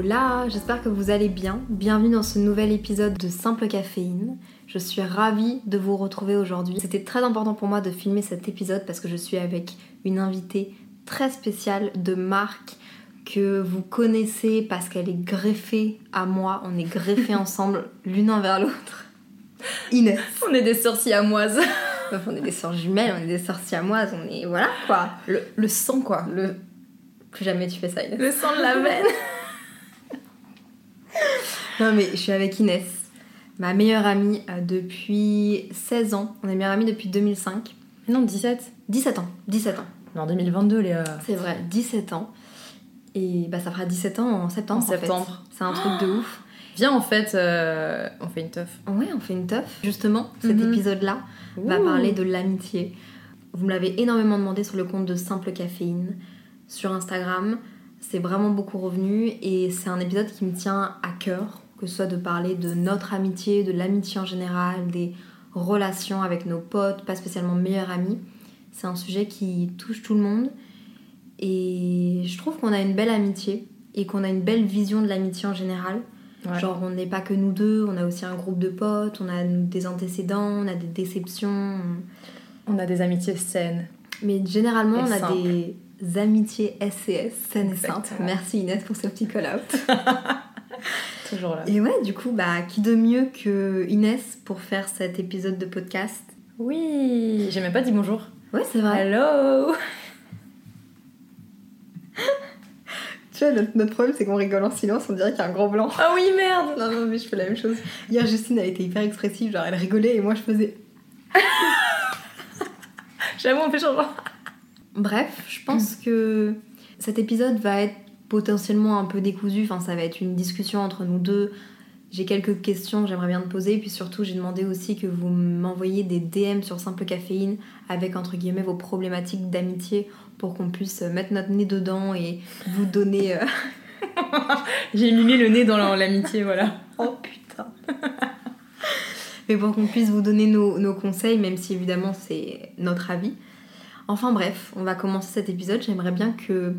Hola, j'espère que vous allez bien. Bienvenue dans ce nouvel épisode de Simple Caféine. Je suis ravie de vous retrouver aujourd'hui. C'était très important pour moi de filmer cet épisode parce que je suis avec une invitée très spéciale de marque que vous connaissez parce qu'elle est greffée à moi. On est greffés ensemble l'une envers l'autre. Inès. On est des siamoises. Enfin, on est des sœurs jumelles, on est des sœurs siamoises, on est. Voilà quoi. Le, le sang, quoi. Le. Plus jamais tu fais ça, Inès. Le sang de la veine. Non, mais je suis avec Inès, ma meilleure amie euh, depuis 16 ans. On est meilleure amie depuis 2005. non, 17. 17 ans, 17 ans. Non, 2022, Léa. C'est vrai, 17 ans. Et bah ça fera 17 ans en septembre. En fait. septembre. C'est un truc de ouf. Viens, en fait, euh, on fait une teuf. Ouais, on fait une teuf. Justement, cet Mhm. épisode-là va parler de l'amitié. Vous me l'avez énormément demandé sur le compte de Simple Caféine, sur Instagram. C'est vraiment beaucoup revenu et c'est un épisode qui me tient à cœur, que ce soit de parler de notre amitié, de l'amitié en général, des relations avec nos potes, pas spécialement meilleurs amis. C'est un sujet qui touche tout le monde et je trouve qu'on a une belle amitié et qu'on a une belle vision de l'amitié en général. Ouais. Genre, on n'est pas que nous deux, on a aussi un groupe de potes, on a des antécédents, on a des déceptions. On a des amitiés saines. Mais généralement, on a des amitiés SCS, saines et. Merci Inès pour ce petit call-out. Toujours là. et ouais, du coup, bah, qui de mieux que Inès pour faire cet épisode de podcast? Oui, j'ai même pas dit bonjour. Ouais, c'est vrai. Hello Tu vois, notre, notre problème, c'est qu'on rigole en silence, on dirait qu'il y a un gros blanc. Ah oui, merde Non, non, mais je fais la même chose. Hier, Justine, elle était hyper expressive, genre elle rigolait et moi je faisais. J'avoue, on fait genre. Bref, je pense que cet épisode va être potentiellement un peu décousu, enfin ça va être une discussion entre nous deux. J'ai quelques questions que j'aimerais bien te poser, puis surtout j'ai demandé aussi que vous m'envoyiez des DM sur Simple Caféine avec entre guillemets vos problématiques d'amitié pour qu'on puisse mettre notre nez dedans et vous donner... euh, J'ai mimé le nez dans la- l'amitié, voilà. Oh putain Mais pour qu'on puisse vous donner nos, nos conseils, même si évidemment c'est notre avis. Enfin bref, on va commencer cet épisode. J'aimerais bien que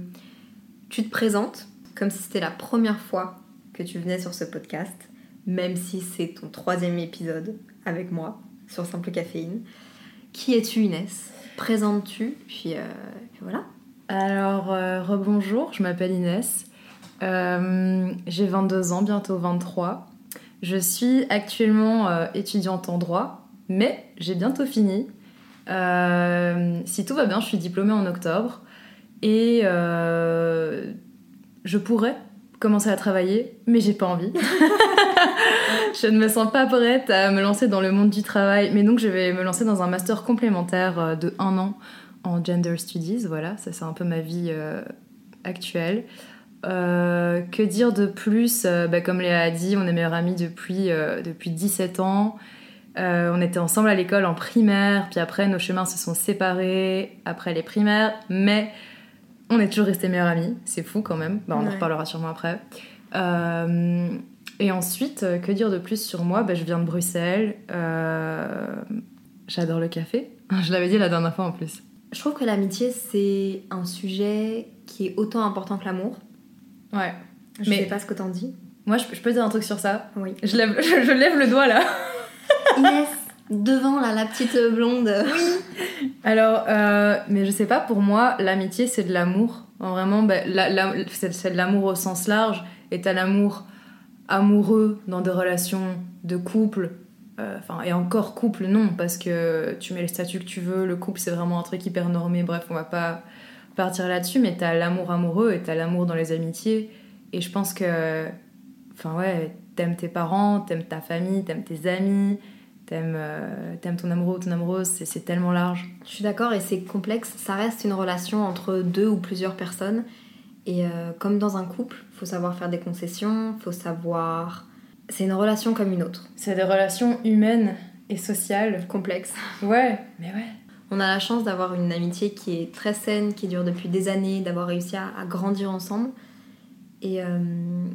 tu te présentes comme si c'était la première fois que tu venais sur ce podcast, même si c'est ton troisième épisode avec moi sur Simple Caféine. Qui es-tu Inès? Présentes-tu Puis, euh, puis voilà. Alors, euh, rebonjour, je m'appelle Inès. Euh, j'ai 22 ans, bientôt 23. Je suis actuellement étudiante en droit, mais j'ai bientôt fini. Euh, si tout va bien, je suis diplômée en octobre et euh, je pourrais commencer à travailler, mais j'ai pas envie. je ne me sens pas prête à me lancer dans le monde du travail, mais donc je vais me lancer dans un master complémentaire euh, de un an en gender studies. Voilà, ça c'est un peu ma vie actuelle. Que dire de plus? Bah, Comme Léa a dit, on est meilleures amies depuis, depuis 17 ans. Euh, on était ensemble à l'école en primaire, puis après nos chemins se sont séparés après les primaires, mais on est toujours restés meilleures amies. C'est fou quand même. Bah, on en reparlera sûrement après. Euh, et ensuite, euh, que dire de plus sur moi? Bah, Je viens de Bruxelles. Euh, J'adore le café. Je l'avais dit la dernière fois en plus. Je trouve que l'amitié, c'est un sujet qui est autant important que l'amour. Ouais. Je Mais- sais pas ce que t'en dis. Moi, je, je peux dire un truc sur ça? Oui. Je lève, je, je lève le doigt là. Inès, devant là, la petite blonde. Alors, euh, mais je sais pas, pour moi, l'amitié, c'est de l'amour. Vraiment, la- la- c'est c'est de l'amour au sens large. Et t'as l'amour amoureux dans des relations de couple. euh, Enfin, et encore couple, non, parce que tu mets le statut que tu veux. Le couple, c'est vraiment un truc hyper normé. Bref, on va pas partir là-dessus. Mais t'as l'amour amoureux et t'as l'amour dans les amitiés. Et je pense que. Enfin, ouais, t'aimes tes parents, t'aimes ta famille, t'aimes tes amis, t'aimes euh, ton amoureux ou ton amoureuse, c'est- tellement large. Je suis d'accord et c'est complexe. Ça reste une relation entre deux ou plusieurs personnes. Et euh, comme dans un couple, faut savoir faire des concessions, faut savoir. C'est une relation comme une autre. C'est des relations humaines et sociales. Complexe. Ouais, mais ouais. On a la chance d'avoir une amitié qui est très saine, qui dure depuis des années, d'avoir réussi à, à grandir ensemble. Et euh,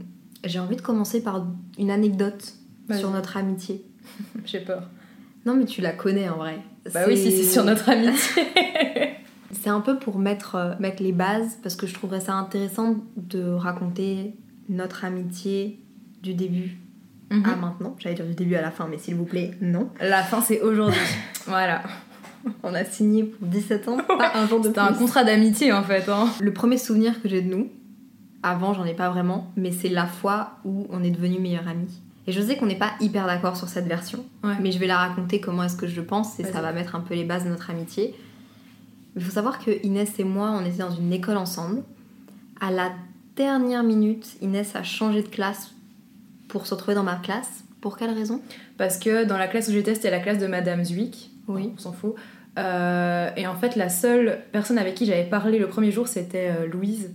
j'ai envie de commencer par une anecdote sur notre amitié. J'ai peur. Non, mais tu la connais en vrai. Bah oui, si c'est sur notre amitié. C'est un peu pour mettre, euh, mettre les bases, parce que je trouverais ça intéressant de raconter notre amitié du début Mhm. à maintenant. J'allais dire du début à la fin, mais s'il vous plaît, non. La fin, c'est aujourd'hui. voilà. On a signé pour 17 ans, pas un jour de un contrat d'amitié en fait. Hein. Le premier souvenir que j'ai de nous, avant j'en ai pas vraiment, mais c'est la fois où on est devenus meilleurs amis. Et je sais qu'on n'est pas hyper d'accord sur cette version, Ouais. mais je vais la raconter comment est-ce que je pense et ça va mettre un peu les bases de notre amitié. Il faut savoir que Inès et moi, on était dans une école ensemble. À la dernière minute, Inès a changé de classe pour se retrouver dans ma classe. Pour quelle raison? Parce que dans la classe où j'étais, c'était la classe de Madame Zwick. Oui. On s'en fout. Euh, et en fait, la seule personne avec qui j'avais parlé le premier jour, c'était euh, Louise.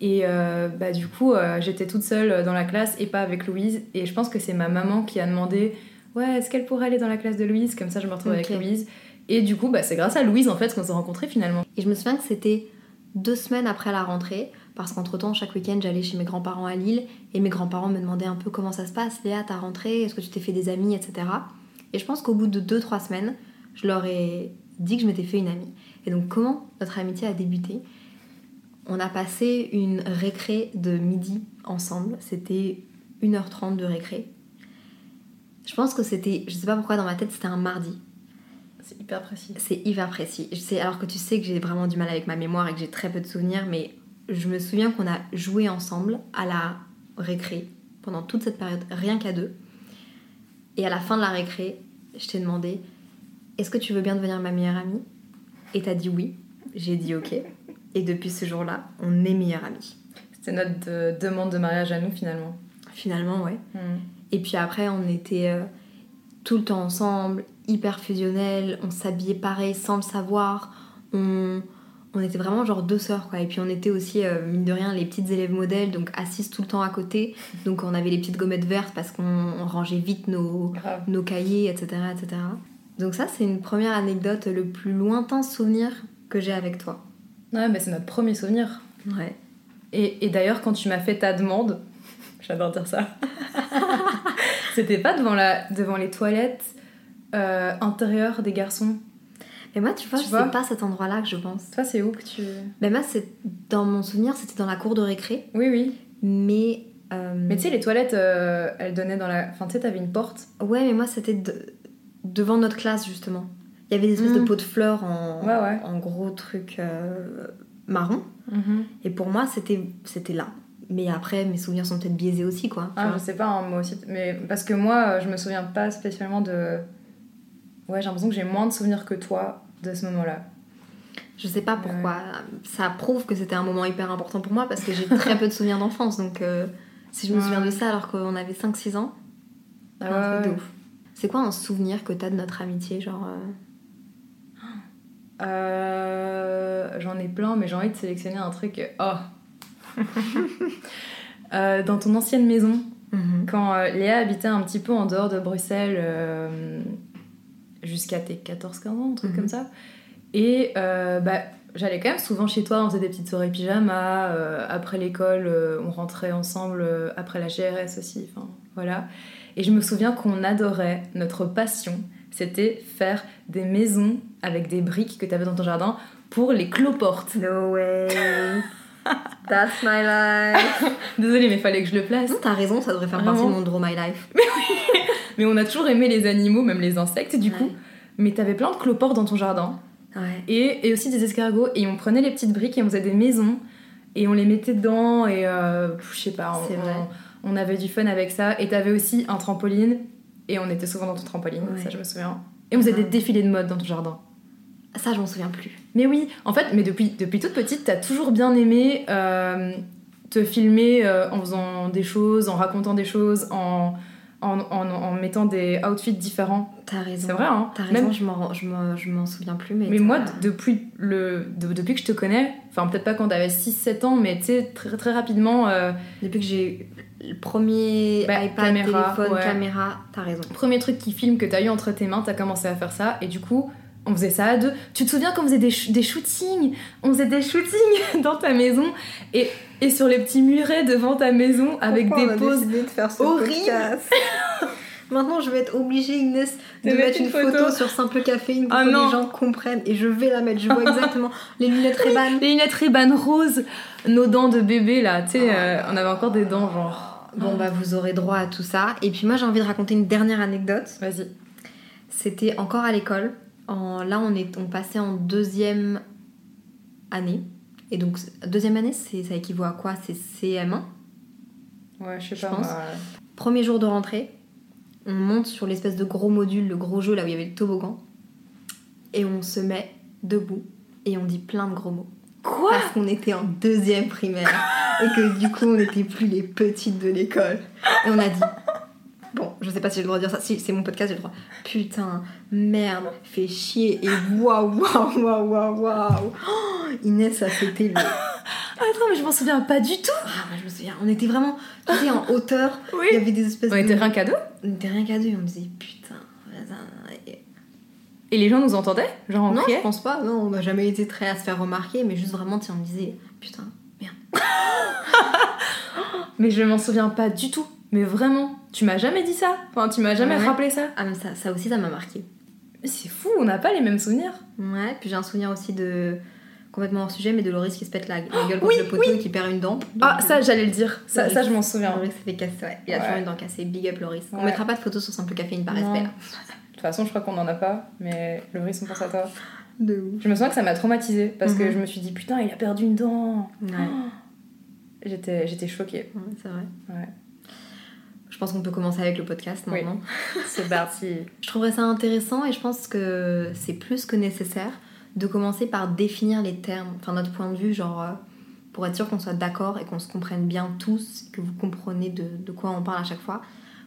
Et euh, bah, du coup, euh, j'étais toute seule dans la classe et pas avec Louise. Et je pense que c'est ma maman qui a demandé Ouais, est-ce qu'elle pourrait aller dans la classe de Louise? Comme ça, je me retrouve avec Louise. Et du coup, bah, c'est grâce à Louise en fait qu'on s'est rencontrés finalement. Et je me souviens que c'était deux semaines après la rentrée, parce qu'entre-temps, chaque week-end, j'allais chez mes grands-parents à Lille, et mes grands-parents me demandaient un peu comment ça se passe, Léa, ta rentrée, est-ce que tu t'es fait des amis, etc. Et je pense qu'au bout de deux, trois semaines, je leur ai dit que je m'étais fait une amie. Et donc, comment notre amitié a débuté? On a passé une récré de midi ensemble, c'était 1h30 de récré. Je pense que c'était, je sais pas pourquoi dans ma tête, c'était un mardi. C'est hyper précis. C'est hyper précis. Je sais, alors que tu sais que j'ai vraiment du mal avec ma mémoire et que j'ai très peu de souvenirs, mais je me souviens qu'on a joué ensemble à la récré pendant toute cette période, rien qu'à deux. Et à la fin de la récré, je t'ai demandé Est-ce que tu veux bien devenir ma meilleure amie? Et t'as dit oui. J'ai dit ok. Et depuis ce jour-là, on est meilleures amies. C'était notre euh, demande de mariage à nous finalement. Finalement, ouais. Hmm. Et puis après, on était euh, tout le temps ensemble, hyper fusionnels, on s'habillait pareil sans le savoir. On, on était vraiment genre deux sœurs, quoi. Et puis on était aussi, euh, mine de rien, les petites élèves modèles, donc assises tout le temps à côté. Donc on avait les petites gommettes vertes parce qu'on on rangeait vite nos, Grave. nos cahiers, etc., etc. Donc ça, c'est une première anecdote, le plus lointain souvenir que j'ai avec toi. Ouais, mais c'est notre premier souvenir. Ouais. Et, et d'ailleurs, quand tu m'as fait ta demande, j'adore dire ça, c'était pas devant, la, devant les toilettes euh, intérieures des garçons. Mais moi, tu vois, Tu je vois sais pas cet endroit-là que je pense. Toi, c'est où que tu. Mais moi, c'est dans mon souvenir, c'était dans la cour de récré. Oui, oui. Mais. euh, Mais tu sais, les toilettes, euh, elles donnaient dans la. Enfin, tu sais, t'avais une porte. Ouais, mais moi, c'était de- devant notre classe, justement. Il y avait des espèces Mm. de pots de fleurs en, Ouais, ouais. en gros trucs euh, marron. Mhm. Et pour moi, c'était là. Mais après, mes souvenirs sont peut-être biaisés aussi, quoi. Ah, je sais pas, hein, moi aussi. Mais parce que moi, euh, je me souviens pas spécialement de. Ouais, j'ai l'impression que j'ai moins de souvenirs que toi de ce moment-là. Je sais pas pourquoi. Ça prouve que c'était un moment hyper important pour moi parce que j'ai très peu de souvenirs d'enfance. Donc, euh, si je me Ouais. souviens de ça alors qu'on avait 5-6 ans, truc de ouf. C'est quoi un souvenir que t'as de notre amitié Genre. euh, Euh, J'en ai plein, mais j'ai envie de sélectionner un truc. Oh Euh, Dans ton ancienne maison, mhm. quand euh, Léa habitait un petit peu en dehors de Bruxelles, jusqu'à tes 14-15 ans, un truc Mhm. comme ça. Et bah, j'allais quand même souvent chez toi, on faisait des petites soirées pyjama. après l'école, on rentrait ensemble après la GRS aussi. Enfin, voilà. Et je me souviens qu'on adorait, notre passion, c'était faire des maisons avec des briques que tu avais dans ton jardin pour les cloportes. No way. That's my life. Désolée, mais fallait que je le place. Non, t'as raison, ça devrait faire Vraiment partie de mon Draw My Life. Mais on a toujours aimé les animaux, même les insectes, du coup. Mais t'avais plein de cloportes dans ton jardin. Ouais. Et, et aussi des escargots. Et on prenait les petites briques et on faisait des maisons. Et on les mettait dedans. Et euh, je sais pas, on, vrai. on, on avait du fun avec ça. Et t'avais aussi un trampoline. Et on était souvent dans ton trampoline, Ouais. ça je me souviens. Et on faisait Ouais. des défilés de mode dans ton jardin. Ça, je m'en souviens plus. Mais oui, en fait, mais depuis, depuis toute petite, t'as toujours bien aimé euh, te filmer euh, en faisant des choses, en racontant des choses, en, en, en, en mettant des outfits différents. T'as raison. C'est vrai, hein T'as raison, Même- je m'en souviens plus. Mais, Mais moi, depuis, le, de- depuis que je te connais, enfin peut-être pas quand t'avais 6-7 ans, mais tu sais, très, très rapidement, euh, depuis que j'ai le premier Bah, iPad, caméra, téléphone, ouais. caméra, t'as raison. premier truc qui filme que t'as eu entre tes mains, t'as commencé à faire ça, et du coup, on faisait ça à deux. Tu te souviens qu'on faisait des, sh- des shootings? On faisait des shootings dans ta maison, et, et sur les petits murets devant ta maison, avec Pourquoi des on a poses de faire ce horribles Maintenant, je vais être obligée, Inès, de, De mettre, mettre une une photo. photo. sur Simple Caféine pour Ah que non. les gens comprennent. Et je vais la mettre. Je vois exactement les lunettes Ray-Ban. Les lunettes Ray-Ban roses, nos dents de bébé là, tu sais, euh, on avait encore des dents genre. Bon, bah, vous aurez droit à tout ça. Et puis, moi, j'ai envie de raconter une dernière anecdote. Vas-y. C'était encore à l'école. En... Là, on, est... on passait en deuxième année. Et donc, deuxième année, c'est... ça équivaut à quoi? C'est CM1 Ouais, je sais pas. pense. moi. Premier jour de rentrée, on monte sur l'espèce de gros module, le gros jeu là où il y avait le toboggan, et on se met debout et on dit plein de gros mots. Quoi? Parce qu'on était en deuxième primaire et que du coup on n'était plus les petites de l'école. Et on a dit, bon, je sais pas si j'ai le droit de dire ça, si c'est mon podcast, j'ai le droit. Putain, merde, fait chier et waouh, waouh, waouh, waouh, waouh. Oh, Inès, ça c'était le. Attends, mais je m'en souviens pas du tout Ah, moi, je me souviens, on était vraiment, tu sais, en hauteur. Oui. Il y avait des espèces On de. était rien qu'à deux On était rien qu'à deux, on disait putain. et- Et les gens nous entendaient? Genre on Non, criait? je pense pas, non, on n'a jamais été très à se faire remarquer, mais juste vraiment, tiens, on me disait putain, merde. Mais je m'en souviens pas du tout. Mais vraiment, tu m'as jamais dit ça Enfin, tu m'as jamais Ouais. rappelé ça Ah, mais ça, ça aussi, ça m'a marqué. Mais c'est fou, on n'a pas les mêmes souvenirs. Ouais, puis j'ai un souvenir aussi de. complètement hors sujet, mais de Loris qui se pète la, la gueule contre Oui, le poteau et qui perd une dent. Ah, ça, j'allais le dire. Ça, Loris- ça je m'en souviens. Loris s'est fait casser, ouais. Il a Ouais. toujours une dent cassée. Big up Loris. On Ouais. mettra pas de photos sur Simple Caféine par Non. respect. là. De toute façon, je crois qu'on en a pas, mais le risque, on pense à toi. De ouf. Je me souviens que ça m'a traumatisée parce que Mhm. je me suis dit, putain, il a perdu une dent. Ouais, J'étais, j'étais choquée. ouais, c'est vrai. Ouais. Je pense qu'on peut commencer avec le podcast Oui. maintenant. C'est parti. Je trouverais ça intéressant et je pense que c'est plus que nécessaire de commencer par définir les termes, enfin notre point de vue, genre euh, pour être sûr qu'on soit d'accord et qu'on se comprenne bien tous, que vous comprenez de, de quoi on parle à chaque fois.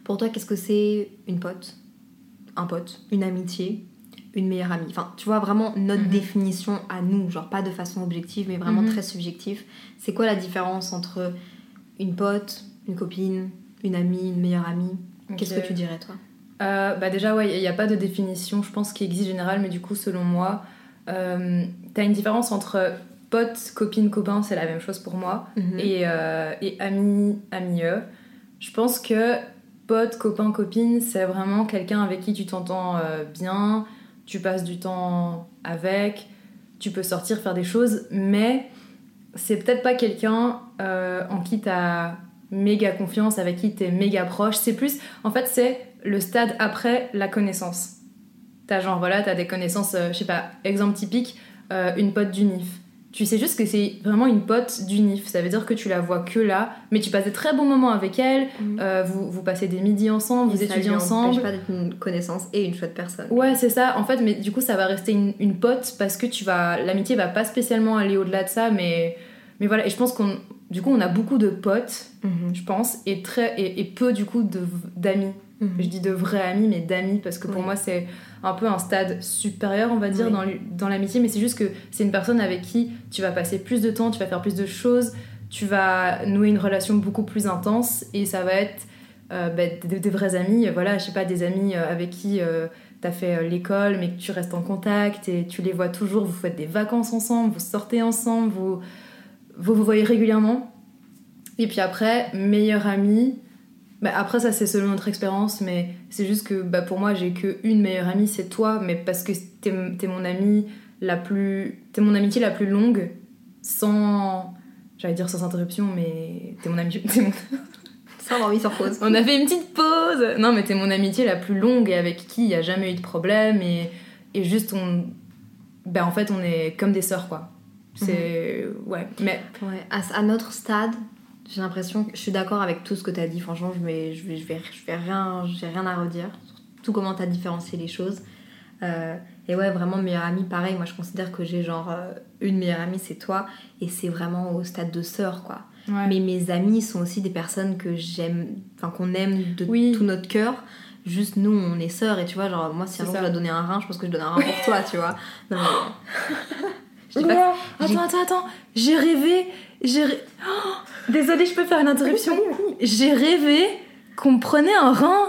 Pour toi, qu'est-ce que c'est une pote? Un pote? Une amitié? Une meilleure amie? Enfin, tu vois, vraiment notre Mhm. définition à nous, genre pas de façon objective, mais vraiment Mhm. très subjectif. C'est quoi la différence entre une pote, une copine, une amie, une meilleure amie Qu'est-ce que tu dirais, toi? Euh, bah déjà, ouais, il n'y a pas de définition, je pense, qui existe générale, mais du coup, selon moi, euh, t'as une différence entre pote, copine, copain, c'est la même chose pour moi, Mhm. et, euh, et ami, amie. Je pense que pote, copain, copine, c'est vraiment quelqu'un avec qui tu t'entends euh, bien, tu passes du temps avec, tu peux sortir, faire des choses, mais c'est peut-être pas quelqu'un euh, en qui t'as méga confiance, avec qui t'es méga proche. C'est plus, en fait, c'est le stade après la connaissance. T'as genre, voilà, t'as des connaissances, euh, je sais pas, exemple typique, euh, une pote du NIF. Tu sais juste que c'est vraiment une pote du NIF. Ça veut dire que tu la vois que là, mais tu passes des très bons moments avec elle, Mhm. euh, vous, vous passez des midis ensemble, vous Et ça étudiez ensemble. empêche pas d'être une connaissance et une chouette personne. Ouais, c'est ça. En fait, mais du coup, ça va rester une, une pote parce que tu vas, l'amitié va pas spécialement aller au-delà de ça, mais, mais voilà. Et je pense qu'on, du coup, on a beaucoup de potes, Mhm. je pense, et très, et, et peu du coup d'amis. Mhm. Je dis de vrais amis, mais d'amis parce que pour Oui. moi, c'est un peu un stade supérieur, on va dire, Oui. dans l'amitié. Mais c'est juste que c'est une personne avec qui tu vas passer plus de temps, tu vas faire plus de choses, tu vas nouer une relation beaucoup plus intense, et ça va être euh, bah, des, des vrais amis. Voilà, je sais pas, des amis euh, avec qui euh, t'as fait euh, l'école, mais que tu restes en contact et tu les vois toujours. Vous faites des vacances ensemble, vous sortez ensemble, vous vous, vous voyez régulièrement. Et puis après, meilleur ami. Bah après, ça c'est selon notre expérience, mais c'est juste que bah, pour moi, j'ai que une meilleure amie, c'est toi, mais parce que t'es t'es mon amie la plus. T'es mon amitié la plus longue, sans. J'allais dire sans interruption, mais t'es mon amitié. mon- Sans avoir mis sur pause. On a fait une petite pause Non, mais t'es mon amitié la plus longue et avec qui il n'y a jamais eu de problème, et, et juste on. Ben en fait, on est comme des sœurs, quoi. C'est. Ouais, mais. Ouais, à, à notre stade, j'ai l'impression que je suis d'accord avec tout ce que tu as dit. Franchement, je vais, je vais, je vais, je vais rien, j'ai rien à redire. Tout comment tu as différencié les choses. Euh, et ouais, vraiment, meilleure amie, pareil. Moi, je considère que j'ai genre euh, une meilleure amie, c'est toi. Et c'est vraiment au stade de sœur, quoi. Ouais. Mais mes amis sont aussi des personnes que j'aime, enfin qu'on aime de Oui. tout notre cœur. Juste nous, on est sœurs et tu vois, genre moi, si un jour je dois donner un rein, je pense que je donne un rein pour toi, tu vois. Non, mais... je pas Attends, attends, attends. J'ai rêvé. J'ai ré- Oh, Désolée, je peux faire une interruption. J'ai rêvé qu'on me prenait un rein.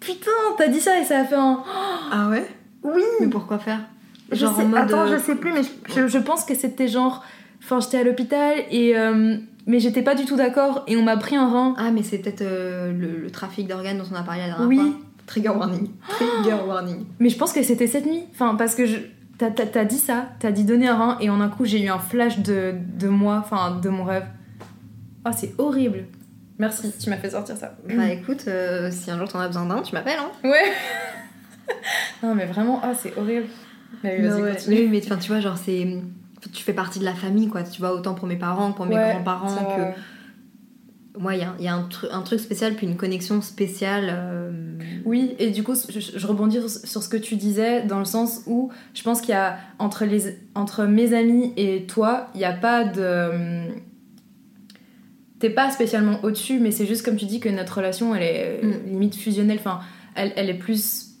Putain, t'as dit ça et ça a fait un. Ah ouais? Oui. Mais pourquoi faire? Je Genre sais, en mode, attends, euh, je sais plus, mais je, je- je pense que c'était genre. Enfin, j'étais à l'hôpital et. euh, mais j'étais pas du tout d'accord et on m'a pris un rein. Ah, mais c'est peut-être euh, le, le trafic d'organes dont on a parlé la dernière Oui. fois. Trigger warning. Trigger warning. Mais je pense que c'était cette nuit. Enfin, parce que je. T'as, t'as- t'as dit ça, t'as dit donner un rein et en un coup j'ai eu un flash de, de moi, enfin de mon rêve. Oh, c'est horrible. Merci, tu m'as fait sortir ça. Bah écoute, euh, si un jour t'en as besoin d'un, tu m'appelles, hein. Ouais. non, mais vraiment, ah, c'est horrible. Mais oui, Non, vas-y, ouais. continue. Oui, mais tu vois, genre, c'est. Tu fais partie de la famille, quoi. Tu vois, autant pour mes parents que pour mes Ouais, grands-parents. que... ouais. Il y a, il y a un, tru- un truc spécial, puis une connexion spéciale. euh, Oui, et du coup, je, je rebondis sur, sur ce que tu disais, dans le sens où je pense qu'il y a entre, les, entre mes amis et toi, il n'y a pas de. hum, T'es pas spécialement au-dessus, mais c'est juste comme tu dis que notre relation, elle est euh, Mm. limite fusionnelle. Enfin, elle, elle est plus.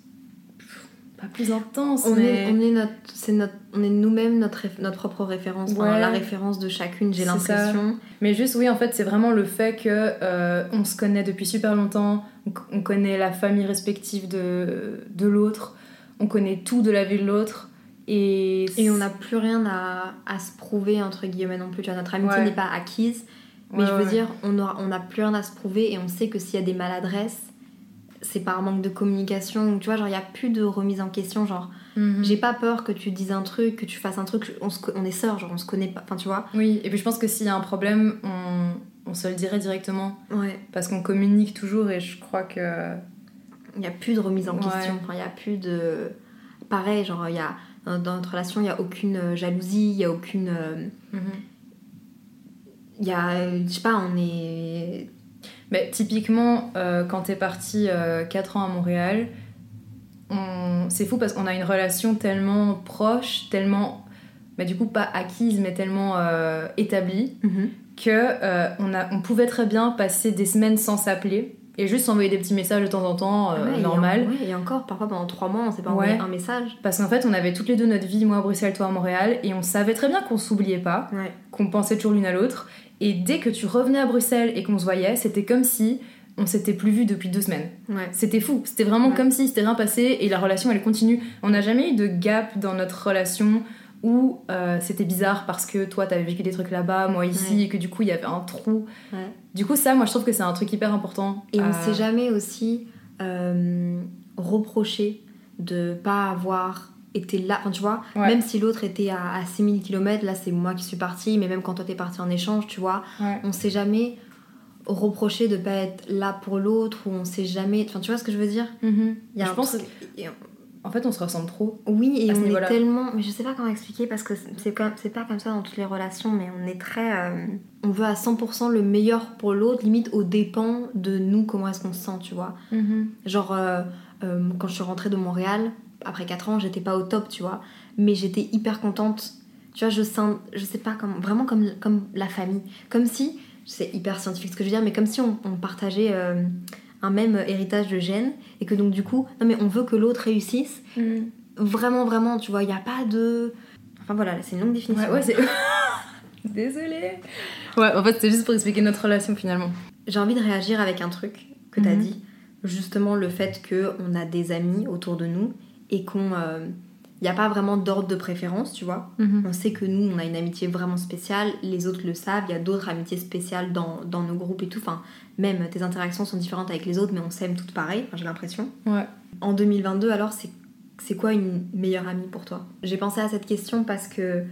Pas plus intense, On, mais. est, on est notre, c'est notre, on est nous-mêmes notre, notre propre référence, Enfin, la référence de chacune, j'ai l'impression. Mais juste, oui, en fait, c'est vraiment le fait que euh, on se connaît depuis super longtemps, on, connaît la famille respective de, de l'autre, on connaît tout de la vie de l'autre, et... Et on n'a plus rien à, à se prouver, entre guillemets, non plus. Tu vois, notre amitié Ouais. n'est pas acquise, mais Ouais, je veux dire, on aura- on n'a plus rien à se prouver et on sait que s'il y a des maladresses, c'est par manque de communication. Tu vois, genre, il n'y a plus de remise en question. Genre, Mhm. j'ai pas peur que tu dises un truc, que tu fasses un truc. On, se on est sœurs, genre, on se connaît pas. Enfin, tu vois. Oui, et puis je pense que s'il y a un problème, on, on se le dirait directement, Ouais. parce qu'on communique toujours, et je crois que... Il n'y a plus de remise en Ouais. question. Enfin, il n'y a plus de. Pareil, genre, il y a. Dans dans notre relation, il n'y a aucune euh, jalousie, il n'y a aucune. euh, Mhm. Il y a. Je sais pas, on est. Mais typiquement, euh, quand t'es parti 4 ans à Montréal, on- c'est fou parce qu'on a une relation tellement proche, tellement, mais du coup pas acquise, mais tellement euh, établie, que euh, on, a, on pouvait très bien passer des semaines sans s'appeler et juste s'envoyer des petits messages de temps en temps, euh, Ouais, et normal. en- ouais, et encore, parfois pendant trois mois, on s'est pas Ouais. envoyé un message. Parce qu'en fait, on avait toutes les deux notre vie, moi à Bruxelles, toi à Montréal, et on savait très bien qu'on s'oubliait pas, qu'on pensait toujours l'une à l'autre. Et dès que tu revenais à Bruxelles et qu'on se voyait, c'était comme si on s'était plus vu depuis deux semaines. Ouais. C'était fou, c'était vraiment Ouais. comme si c'était rien passé et la relation elle continue. On n'a jamais eu de gap dans notre relation où euh, c'était bizarre parce que toi t'avais vécu des trucs là-bas, moi ici, Ouais. et que du coup il y avait un trou. Du coup, ça, moi je trouve que c'est un truc hyper important. Et on Euh, s'est jamais aussi euh, reproché de pas avoir été là. Enfin, tu vois, Ouais. même si l'autre était à, à 6000 km, là c'est moi qui suis partie, mais même quand toi t'es partie en échange, tu vois, ouais. on s'est jamais reproché de pas être là pour l'autre ou on s'est jamais. Enfin, tu vois ce que je veux dire? Mhm. Y a je un pense truc- En fait, on se ressemble trop. Oui, et on est tellement. Mais je sais pas comment expliquer parce que c'est comme... c'est pas comme ça dans toutes les relations, mais on est très. euh, On veut à 100% le meilleur pour l'autre, limite au dépend de nous, comment est-ce qu'on se sent, tu vois? Genre, euh, euh, quand je suis rentrée de Montréal, après 4 ans, j'étais pas au top, tu vois. Mais j'étais hyper contente. Tu vois, je sens, je sais pas, comme, vraiment comme, comme la famille. Comme si, c'est hyper scientifique ce que je veux dire, mais comme si on, on partageait euh, un même héritage de gènes. Et que donc, du coup, non mais on veut que l'autre réussisse. Vraiment, vraiment, tu vois, il n'y a pas de. Enfin voilà, c'est une longue définition. Ouais, ouais, c'est. Désolée. Ouais, en fait, c'était juste pour expliquer notre relation finalement. J'ai envie de réagir avec un truc que tu as Mhm. dit. Justement, le fait qu'on a des amis autour de nous et qu'on. Il n'y a pas vraiment d'ordre de préférence, tu vois. On sait que nous, on a une amitié vraiment spéciale, les autres le savent, il y a d'autres amitiés spéciales dans, dans nos groupes et tout. Enfin, même tes interactions sont différentes avec les autres, mais on s'aime toutes pareil, enfin, j'ai l'impression. Ouais. En 2022, alors, c'est c'est quoi une meilleure amie pour toi? J'ai pensé à cette question parce que,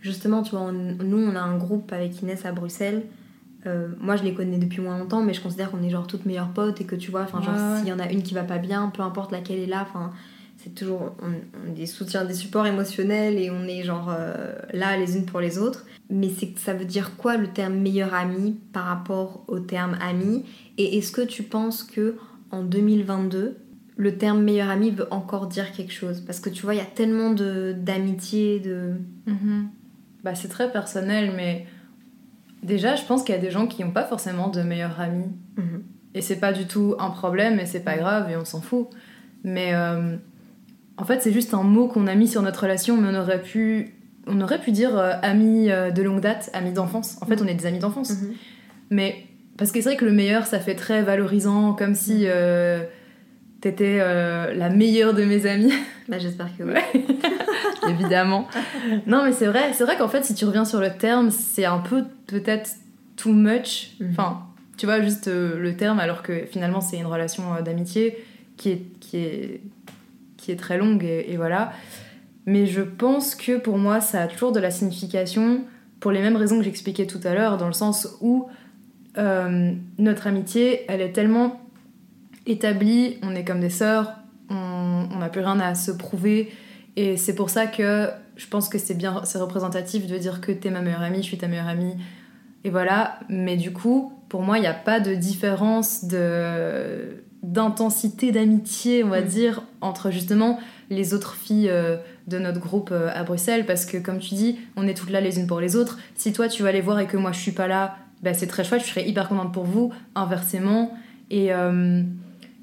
justement, tu vois, on- nous, on a un groupe avec Inès à Bruxelles. Euh, moi, je les connais depuis moins longtemps, mais je considère qu'on est genre toutes meilleures potes et que tu vois, enfin, genre, Ouais, ouais. s'il y en a une qui va pas bien, peu importe laquelle est là, enfin, c'est toujours on, on des soutiens, des supports émotionnels et on est genre euh, là les unes pour les autres. Mais c'est ça veut dire quoi le terme meilleur ami par rapport au terme ami? Et est-ce que tu penses que en 2022 le terme meilleur ami veut encore dire quelque chose? Parce que tu vois, il y a tellement de d'amitié, de Mhm. Bah, c'est très personnel, mais Déjà, je pense qu'il y a des gens qui n'ont pas forcément de meilleurs amis. Mhm. Et c'est pas du tout un problème et c'est pas grave et on s'en fout. Mais euh, en fait, c'est juste un mot qu'on a mis sur notre relation, mais on aurait pu, on aurait pu dire euh, amis euh, de longue date, amis d'enfance. En fait, on est des amis d'enfance. Mhm. Mais parce que c'est vrai que le meilleur, ça fait très valorisant, comme si euh, t'étais euh, la meilleure de mes amis. Bah, j'espère que oui. Ouais. Évidemment. Non, mais c'est vrai, c'est vrai qu'en fait, si tu reviens sur le terme, c'est un peu peut-être too much. Mhm. Enfin, tu vois, juste le terme, alors que finalement, c'est une relation d'amitié qui est, qui, est, est très longue, et, voilà. Mais je pense que pour moi, ça a toujours de la signification pour les mêmes raisons que j'expliquais tout à l'heure, dans le sens où euh, notre amitié, elle est tellement établie, on est comme des sœurs, on on n'a plus rien à se prouver, et c'est pour ça que je pense que c'est bien, c'est représentatif de dire que t'es ma meilleure amie, je suis ta meilleure amie, et voilà. Mais du coup, pour moi, il n'y a pas de différence de d'intensité d'amitié, on va Mm. dire, entre justement les autres filles euh, de notre groupe euh, à Bruxelles, parce que comme tu dis, on est toutes là les unes pour les autres. Si toi tu vas les voir et que moi je suis pas là, bah, c'est très chouette, je serais hyper contente pour vous, inversement. Et, euh,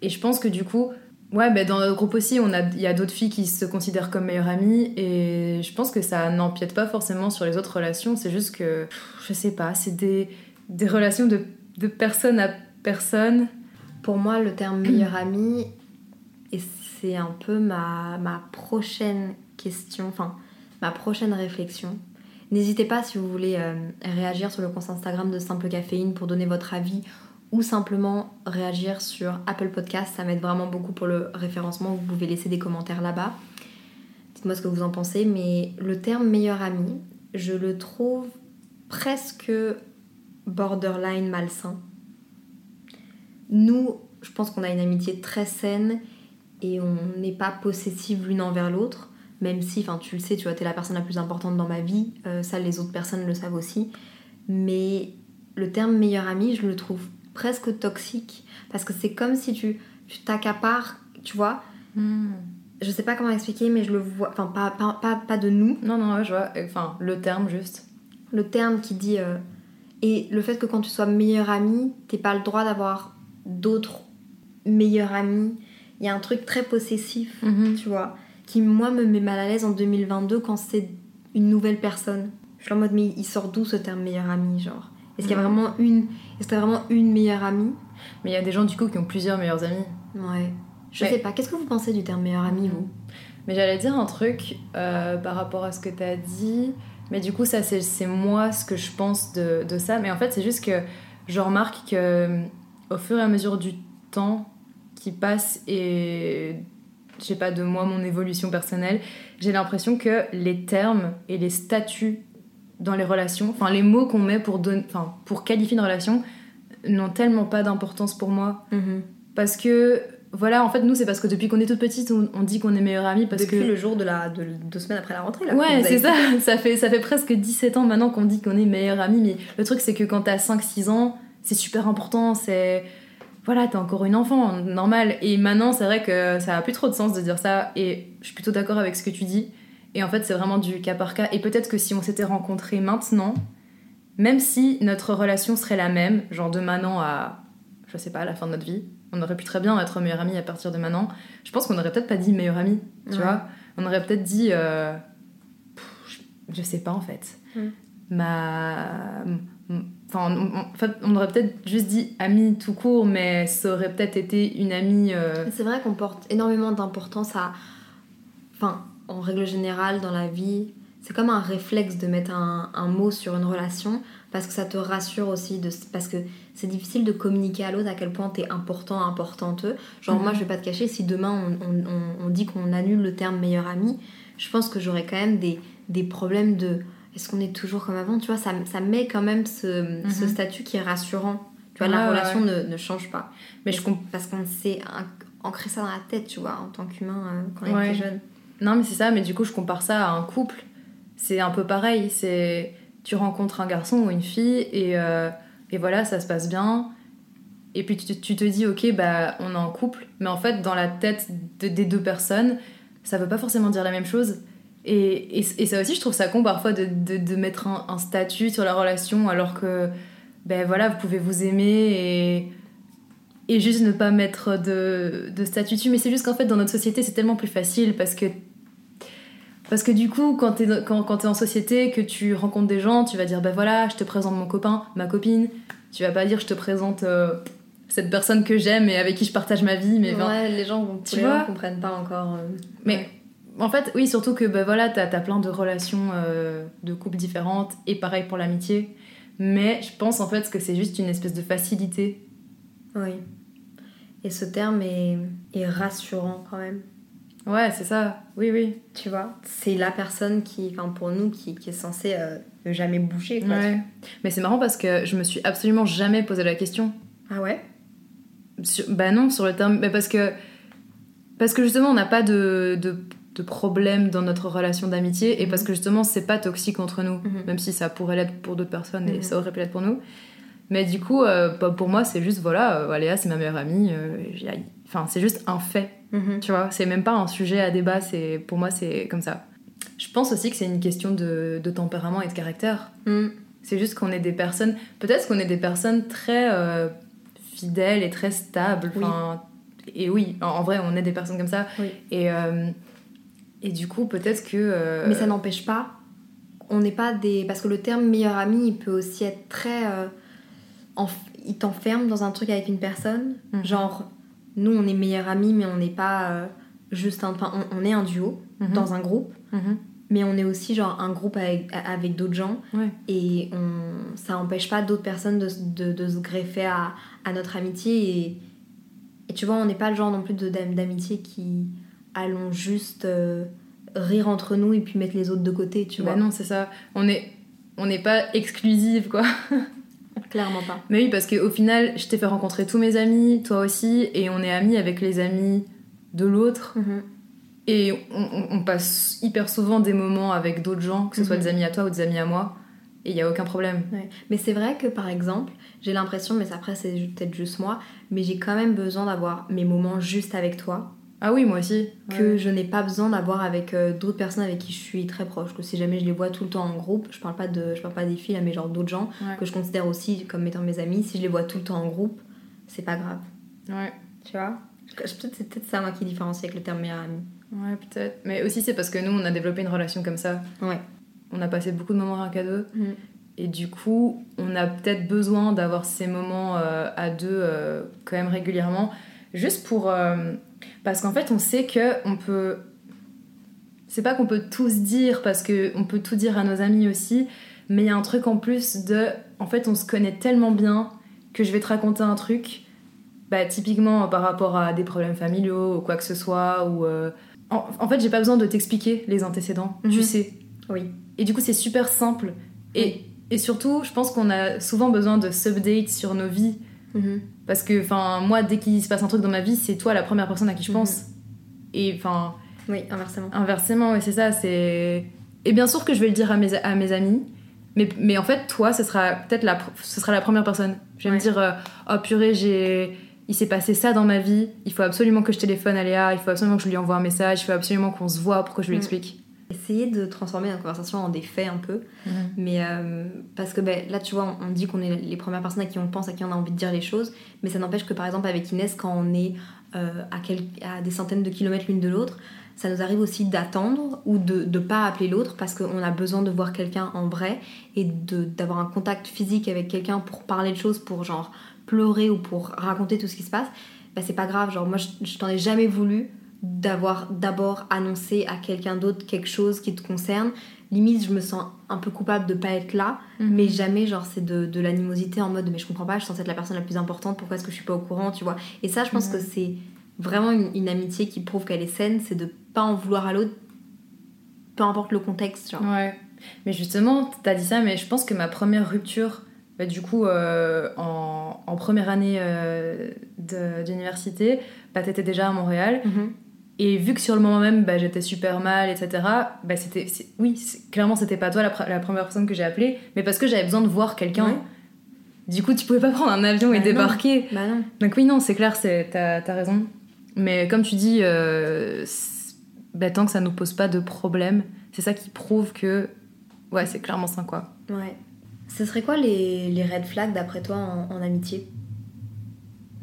et je pense que du coup, ouais, bah, dans notre groupe aussi, on a- il y a d'autres filles qui se considèrent comme meilleures amies, et je pense que ça n'empiète pas forcément sur les autres relations, c'est juste que, je sais pas, c'est des, des relations de, de personne à personne. Pour moi, le terme meilleur ami, et c'est un peu ma, ma prochaine question, enfin, ma prochaine réflexion. N'hésitez pas si vous voulez euh, réagir sur le compte Instagram de Simple Caféine pour donner votre avis ou simplement réagir sur Apple Podcast. Ça m'aide vraiment beaucoup pour le référencement. Vous pouvez laisser des commentaires là-bas. Dites-moi ce que vous en pensez. Mais le terme meilleur ami, je le trouve presque borderline malsain. Nous, je pense qu'on a une amitié très saine et on n'est pas possessives l'une envers l'autre, même si, enfin, tu le sais, tu vois, t'es la personne la plus importante dans ma vie, euh, ça, les autres personnes le savent aussi. Mais le terme meilleur ami, je le trouve presque toxique parce que c'est comme si tu tu t'accapares, tu vois. Je sais pas comment expliquer, mais je le vois, enfin, pas, pas, pas, pas de nous, Non, non, ouais, je vois, enfin, le terme juste. le terme qui dit. euh, et le fait que quand tu sois meilleur ami, t'es pas le droit d'avoir d'autres meilleurs amis. Il y a un truc très possessif, tu vois, qui moi me met mal à l'aise en 2022 quand c'est une nouvelle personne. Je suis en mode, mais il sort d'où ce terme meilleur ami, genre? Est-ce qu'il y a Mhm. vraiment une, est-ce qu'il vraiment une meilleure amie? Mais il y a des gens du coup qui ont plusieurs meilleurs amis. Ouais. Je Ouais. sais pas. Qu'est-ce que vous pensez du terme meilleur ami, vous? Mais j'allais dire un truc euh, par rapport à ce que tu as dit. Mais du coup, ça, c'est moi ce que je pense de, de ça. Mais en fait, c'est juste que je remarque que au fur et à mesure du temps qui passe et je sais pas de moi mon évolution personnelle, j'ai l'impression que les termes et les statuts dans les relations, enfin les mots qu'on met pour donner, enfin pour qualifier une relation, n'ont tellement pas d'importance pour moi parce que voilà, en fait, nous, c'est parce que depuis qu'on est toute petite, on, dit qu'on est meilleure amie parce Depuis que. le jour de la de deux semaines après la rentrée, là. Ouais, c'est avez- ça. Ça fait, ça fait presque 17 ans maintenant qu'on dit qu'on est meilleure amie. Mais le truc, c'est que quand t'as 5-6 ans, c'est super important. C'est. Voilà, t'es encore une enfant, normal. Et maintenant, c'est vrai que ça a plus trop de sens de dire ça. Et je suis plutôt d'accord avec ce que tu dis. Et en fait, c'est vraiment du cas par cas. Et peut-être que si on s'était rencontrés maintenant, même si notre relation serait la même, genre de maintenant à, je sais pas, à la fin de notre vie, on aurait pu très bien être meilleure amie à partir de maintenant. Je pense qu'on aurait peut-être pas dit meilleure amie, tu Ouais. vois. On aurait peut-être dit, euh, pff, je, sais pas en fait. Mm. Ma, enfin, en fait, on aurait peut-être juste dit amie tout court, mais ça aurait peut-être été une amie. euh, C'est vrai qu'on porte énormément d'importance à. Enfin, en règle générale, dans la vie, c'est comme un réflexe de mettre un, un mot sur une relation parce que ça te rassure aussi. De, parce que c'est difficile de communiquer à l'autre à quel point t'es important, importante. Genre, Mhm. moi, je vais pas te cacher, si demain on, on- on- on dit qu'on annule le terme meilleur ami, je pense que j'aurais quand même des, des problèmes de. Est-ce qu'on est toujours comme avant? Tu vois, ça, ça met quand même ce, ce Mhm. statut qui est rassurant. Tu vois, Ouais, la ouais, relation Ne, ne change pas. Mais je comprends. Parce qu'on s'est ancré ça dans la tête, tu vois, en tant qu'humain euh, quand on Ouais. était jeune. Non, mais c'est ça, mais du coup, je compare ça à un couple. C'est un peu pareil. C'est tu rencontres un garçon ou une fille et, euh, et voilà, ça se passe bien. Et puis tu, te- tu te dis, ok, bah on est en couple, mais en fait, dans la tête de- des deux personnes, ça veut pas forcément dire la même chose. Et, et, et ça aussi, je trouve ça con parfois de, de, de mettre un, un statut sur la relation alors que, ben voilà, vous pouvez vous aimer et, et juste ne pas mettre de, de statut dessus. Mais c'est juste qu'en fait, dans notre société, c'est tellement plus facile parce que parce que du coup, quand t'es quand, quand es en société, que tu rencontres des gens, tu vas dire ben voilà, je te présente mon copain, ma copine. Tu vas pas dire je te présente euh, cette personne que j'aime et avec qui je partage ma vie. Mais ouais, les gens, vont- tu les vois? gens comprennent pas encore. euh, mais ouais. En fait, oui, surtout que ben voilà, t'as as plein de relations euh, de couples différentes et pareil pour l'amitié. Mais je pense en fait que c'est juste une espèce de facilité. Oui. Et ce terme est, est rassurant quand même. Ouais, c'est ça. Oui, oui. Tu vois C'est la personne qui, enfin pour nous, qui, qui est censée euh, ne jamais bouger. Quoi. Ouais. Mais c'est marrant parce que je me suis absolument jamais posé la question. Ah ouais? Sur- bah non, sur le terme. Mais parce que. Parce que justement, on n'a pas de, de, de problème dans notre relation d'amitié et parce que justement, c'est pas toxique entre nous. Mhm. Même si ça pourrait l'être pour d'autres personnes et Mhm. ça aurait pu l'être pour nous. Mais du coup, euh, bah, pour moi, c'est juste, voilà, euh, Aléa, c'est ma meilleure amie. euh. Enfin, c'est juste un fait, Mhm. tu vois. C'est même pas un sujet à débat, c'est pour moi, c'est comme ça. Je pense aussi que c'est une question de, de tempérament et de caractère. C'est juste qu'on est des personnes, peut-être qu'on est des personnes très euh, fidèles et très stables. Oui. Et oui, en, en vrai, on est des personnes comme ça. Oui. Et, euh, et du coup, peut-être que. euh, Mais ça n'empêche pas. On n'est pas des. Parce que le terme meilleur ami, il peut aussi être très. euh, Il t'enferme dans un truc avec une personne. Mhm. Genre, nous, on est meilleurs amis, mais on n'est pas euh, juste un. Enfin, on, on est un duo Mhm. dans un groupe, Mhm. mais on est aussi genre un groupe avec, avec d'autres gens. Ouais. Et on, ça n'empêche pas d'autres personnes de, de- de se greffer à, à notre amitié. Et, et tu vois, on n'est pas le genre non plus d'amitié qui allons juste euh, rire entre nous et puis mettre les autres de côté, tu Bah vois. non, c'est ça. On est. On n'est pas exclusive, quoi. Clairement pas. Mais oui, parce qu'au final, je t'ai fait rencontrer tous mes amis, toi aussi, et on est amis avec les amis de l'autre. Et on, passe hyper souvent des moments avec d'autres gens, que ce soit Mhm. des amis à toi ou des amis à moi, et il y a aucun problème. Ouais. Mais c'est vrai que par exemple, j'ai l'impression, mais ça, après c'est peut-être juste moi, mais j'ai quand même besoin d'avoir mes moments juste avec toi, Ah oui, moi aussi. que je n'ai pas besoin d'avoir avec euh, d'autres personnes avec qui je suis très proche. Que si jamais je les vois tout le temps en groupe, je parle pas de, je parle pas des filles, là, mais genre d'autres gens Ouais. que je considère aussi comme étant mes amis, si je les vois tout le temps en groupe, c'est pas grave. Ouais. Tu vois? Peut-être c'est peut-être ça moi qui différencie avec le terme meilleur ami. Ouais, peut-être. Mais aussi, c'est parce que nous, on a développé une relation comme ça. Ouais. On a passé beaucoup de moments qu'à deux. Mhm. Et du coup, on a peut-être besoin d'avoir ces moments euh, à deux euh, quand même régulièrement. Juste pour. euh, parce qu'en fait, on sait que on peut. C'est pas qu'on peut tout se dire, parce qu'on peut tout dire à nos amis aussi, mais il y a un truc en plus de. En fait, on se connaît tellement bien que je vais te raconter un truc, bah, typiquement par rapport à des problèmes familiaux ou quoi que ce soit, ou. euh, En, en fait, j'ai pas besoin de t'expliquer les antécédents, Mhm. tu sais. Oui. Et du coup, c'est super simple. Et, et surtout, je pense qu'on a souvent besoin de s'update sur nos vies. Mhm. Parce que, enfin, moi, dès qu'il se passe un truc dans ma vie, c'est toi la première personne à qui je Mhm. pense. Et, enfin, Oui, inversement. inversement, ouais, c'est ça, c'est... Et bien sûr que je vais le dire à mes, à mes amis, mais, mais en fait, toi, ce sera peut-être la, ce sera la première personne. Je vais Ouais. me dire, euh, oh purée, j'ai... Il s'est passé ça dans ma vie, il faut absolument que je téléphone à Léa, il faut absolument que je lui envoie un message, il faut absolument qu'on se voit pour que je lui Mhm. explique. Essayer de transformer la conversation en des faits un peu. Mais euh, parce que ben, là, tu vois, on, on dit qu'on est les premières personnes à qui on pense, à qui on a envie de dire les choses. Mais ça n'empêche que, par exemple, avec Inès, quand on est euh, à, quel- à des centaines de kilomètres l'une de l'autre, ça nous arrive aussi d'attendre ou de ne pas appeler l'autre parce qu'on a besoin de voir quelqu'un en vrai et de- d'avoir un contact physique avec quelqu'un pour parler de choses, pour genre pleurer ou pour raconter tout ce qui se passe. Ben, c'est pas grave. Genre, moi, je, je t'en ai jamais voulu d'avoir d'abord annoncé à quelqu'un d'autre quelque chose qui te concerne limite je me sens un peu coupable de pas être là Mhm. mais jamais genre c'est de, de l'animosité en mode mais je comprends pas je suis censée être la personne la plus importante pourquoi est-ce que je suis pas au courant tu vois? Et ça je pense que c'est vraiment une, une amitié qui prouve qu'elle est saine c'est de pas en vouloir à l'autre peu importe le contexte genre Ouais. Mais justement, t'as dit ça, mais je pense que ma première rupture, bah, du coup, euh, en, en première année euh, d'université, bah, t'étais déjà à Montréal. Mhm. Et vu que sur le moment même, bah, j'étais super mal, etc., bah, c'était, oui, clairement, c'était pas toi la, pr- la première personne que j'ai appelée, mais parce que j'avais besoin de voir quelqu'un. Ouais. Du coup, tu pouvais pas prendre un avion et Bah non. débarquer. bah non Donc oui, non, c'est clair, t'as, t'as raison. Mais comme tu dis, euh, bah, tant que ça nous pose pas de problème, c'est ça qui prouve que ouais, c'est clairement sain quoi. Ouais. Ce serait quoi les, les red flags d'après toi en, en amitié?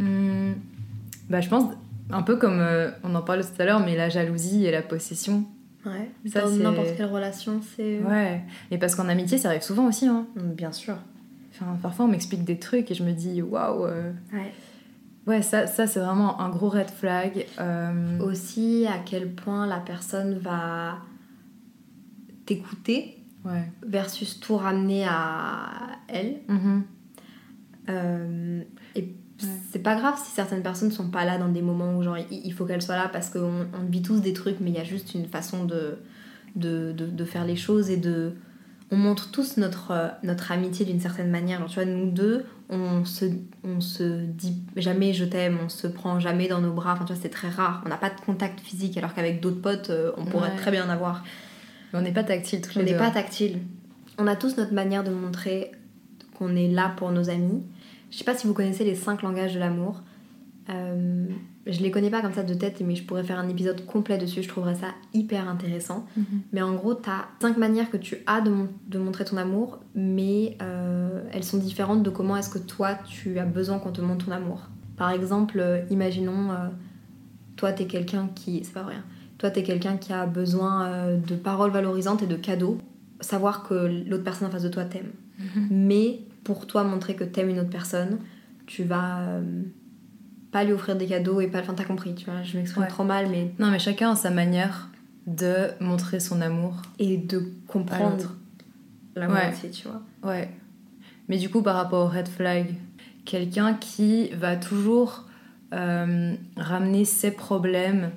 Hmm, bah, je pense un peu comme euh, on en parlait tout à l'heure, mais la jalousie et la possession. Ouais. Ça, Dans c'est- n'importe quelle relation, c'est. Ouais. Et parce qu'en amitié, ça arrive souvent aussi. Hein. Mm, Bien sûr. Enfin, parfois, on m'explique des trucs et je me dis waouh. euh, Ouais. Ouais, ça, ça c'est vraiment un gros red flag. Euh, Aussi, à quel point la personne va t'écouter Ouais. versus tout ramener à elle. Euh, et c'est pas grave si certaines personnes sont pas là dans des moments où genre il faut qu'elles soient là parce qu'on on vit tous des trucs, mais il y a juste une façon de, de, de, de faire les choses et de. On montre tous notre, euh, notre amitié d'une certaine manière. Genre, tu vois, nous deux, on se, on se dit jamais je t'aime, on se prend jamais dans nos bras. Enfin, tu vois, c'est très rare. On n'a pas de contact physique, alors qu'avec d'autres potes, euh, on pourrait Ouais. très bien en avoir. Mais on n'est pas tactile tous On n'est pas tactile. On a tous notre manière de montrer qu'on est là pour nos amis. Je sais pas si vous connaissez les cinq langages de l'amour. Euh, je les connais pas comme ça de tête, mais je pourrais faire un épisode complet dessus. Je trouverais ça hyper intéressant. Mhm. Mais en gros, t'as cinq manières que tu as de, mon- de montrer ton amour, mais euh, elles sont différentes de comment est-ce que toi tu as besoin qu'on te montre ton amour. Par exemple, euh, imaginons, euh, toi t'es quelqu'un qui. C'est pas vrai. hein. Toi t'es quelqu'un qui a besoin de paroles valorisantes et de cadeaux. Savoir que l'autre personne en face de toi t'aime. Mais pour toi montrer que t'aimes une autre personne, tu vas euh, pas lui offrir des cadeaux et pas. Enfin, t'as compris, tu vois. Je m'exprime Ouais. trop mal, mais. Non, mais chacun a sa manière de montrer son amour. Et de comprendre l'amour Ouais. aussi, tu vois. Ouais. Mais du coup, par rapport au red flag, quelqu'un qui va toujours euh, ramener ses problèmes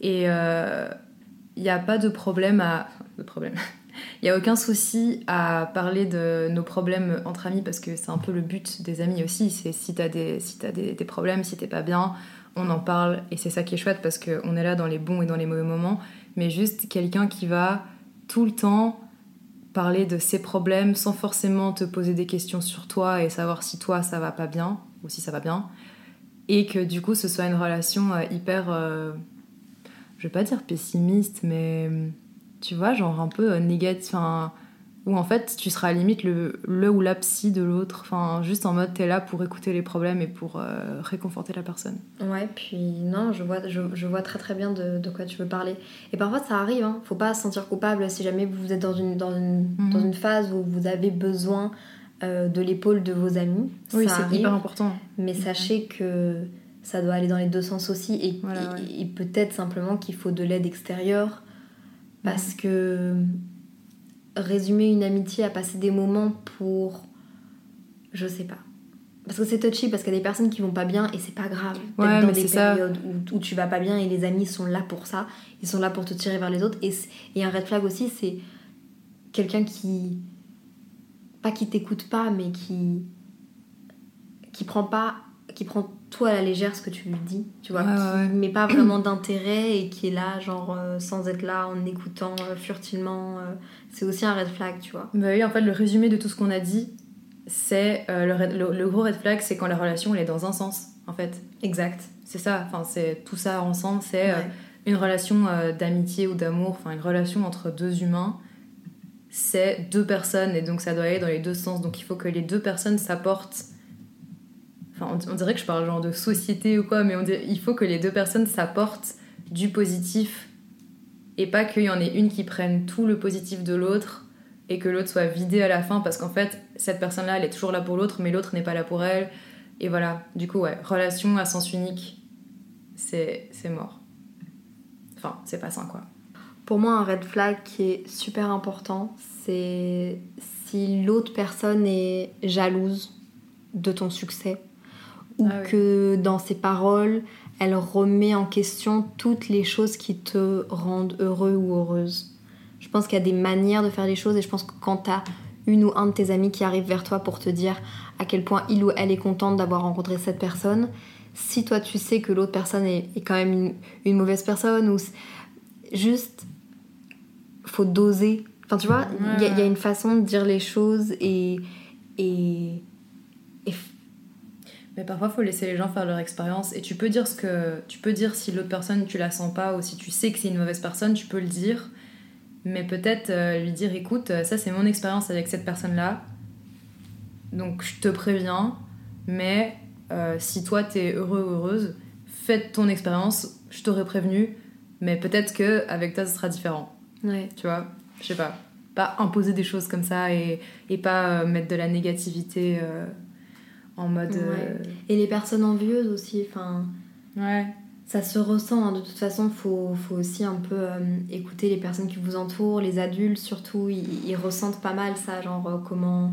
et il n'y a pas de problème à. enfin, de problème. Il n'y a aucun souci à parler de nos problèmes entre amis parce que c'est un peu le but des amis aussi. C'est si t'as des, si des, problèmes, si t'es pas bien, on en parle et c'est ça qui est chouette parce qu'on est là dans les bons et dans les mauvais moments. Mais juste quelqu'un qui va tout le temps parler de ses problèmes sans forcément te poser des questions sur toi et savoir si toi ça va pas bien ou si ça va bien. Et que du coup ce soit une relation euh, hyper, euh, je vais pas dire pessimiste, mais tu vois, genre un peu négatif, enfin, où en fait tu seras à la limite le, le ou la psy de l'autre, enfin juste en mode t'es là pour écouter les problèmes et pour euh, réconforter la personne. Ouais, puis non, je vois, je, je vois très très bien de, de quoi tu veux parler. Et parfois ça arrive, hein. faut pas se sentir coupable si jamais vous êtes dans une, dans une, Mhm. dans une phase où vous avez besoin euh, de l'épaule de vos amis. Oui, c'est hyper important. mais sachez que ça doit aller dans les deux sens aussi et, Voilà, et- ouais. et peut-être simplement qu'il faut de l'aide extérieure parce que résumer une amitié à passer des moments pour. Je sais pas. Parce que c'est touchy, parce qu'il y a des personnes qui vont pas bien et c'est pas grave. Ouais, dans mais des périodes où, où tu vas pas bien et les amis sont là pour ça. Ils sont là pour te tirer vers les autres. Et, et un red flag aussi, c'est quelqu'un qui. Pas qui t'écoute pas, mais qui. qui prend pas. qui prend tout à la légère ce que tu lui dis. Tu vois, Ouais, qui ouais, ouais. met pas vraiment d'intérêt et qui est là, genre, euh, sans être là, en écoutant euh, furtivement. euh, c'est aussi un red flag, tu vois. Bah oui, en fait, le résumé de tout ce qu'on a dit, c'est euh, le, red- le- le gros red flag, c'est quand la relation elle est dans un sens, en fait. Exact. C'est ça, enfin, c'est tout ça ensemble, c'est Ouais. une relation d'amitié ou d'amour, enfin, une relation entre deux humains. C'est deux personnes et donc ça doit aller dans les deux sens. Donc il faut que les deux personnes s'apportent. On, dirait que je parle genre de société ou quoi, mais il faut que les deux personnes s'apportent du positif et pas qu'il y en ait une qui prenne tout le positif de l'autre et que l'autre soit vidé à la fin parce qu'en fait cette personne là elle est toujours là pour l'autre mais l'autre n'est pas là pour elle. Et voilà. Du coup ouais relation à sens unique c'est c'est mort. Enfin c'est pas sain quoi. Pour moi, un red flag qui est super important, c'est si l'autre personne est jalouse de ton succès ou Ah oui. que dans ses paroles, elle remet en question toutes les choses qui te rendent heureux ou heureuse. Je pense qu'il y a des manières de faire les choses et je pense que quand t'as une ou un de tes amis qui arrive vers toi pour te dire à quel point il ou elle est contente d'avoir rencontré cette personne, si toi tu sais que l'autre personne est, est quand même une, une mauvaise personne ou juste faut doser. Enfin tu vois, il y, y a une façon de dire les choses et, et, Mais parfois, il faut laisser les gens faire leur expérience. Et tu peux dire ce que. Tu peux dire si l'autre personne, tu la sens pas, ou si tu sais que c'est une mauvaise personne, tu peux le dire. Mais peut-être euh, lui dire écoute, euh, ça c'est mon expérience avec cette personne-là. Donc je te préviens. Mais euh, si toi t'es heureux ou heureuse, fais ton expérience. Je t'aurais prévenu. Mais peut-être que avec toi, ce sera différent. Ouais. Tu vois? Je sais pas. Pas imposer des choses comme ça et, et pas euh, mettre de la négativité en mode. euh, Et les personnes envieuses aussi, enfin, ouais. ça se ressent. hein. De toute façon, faut, faut aussi un peu euh, écouter les personnes qui vous entourent, les adultes surtout, ils, ils ressentent pas mal ça, genre euh, comment.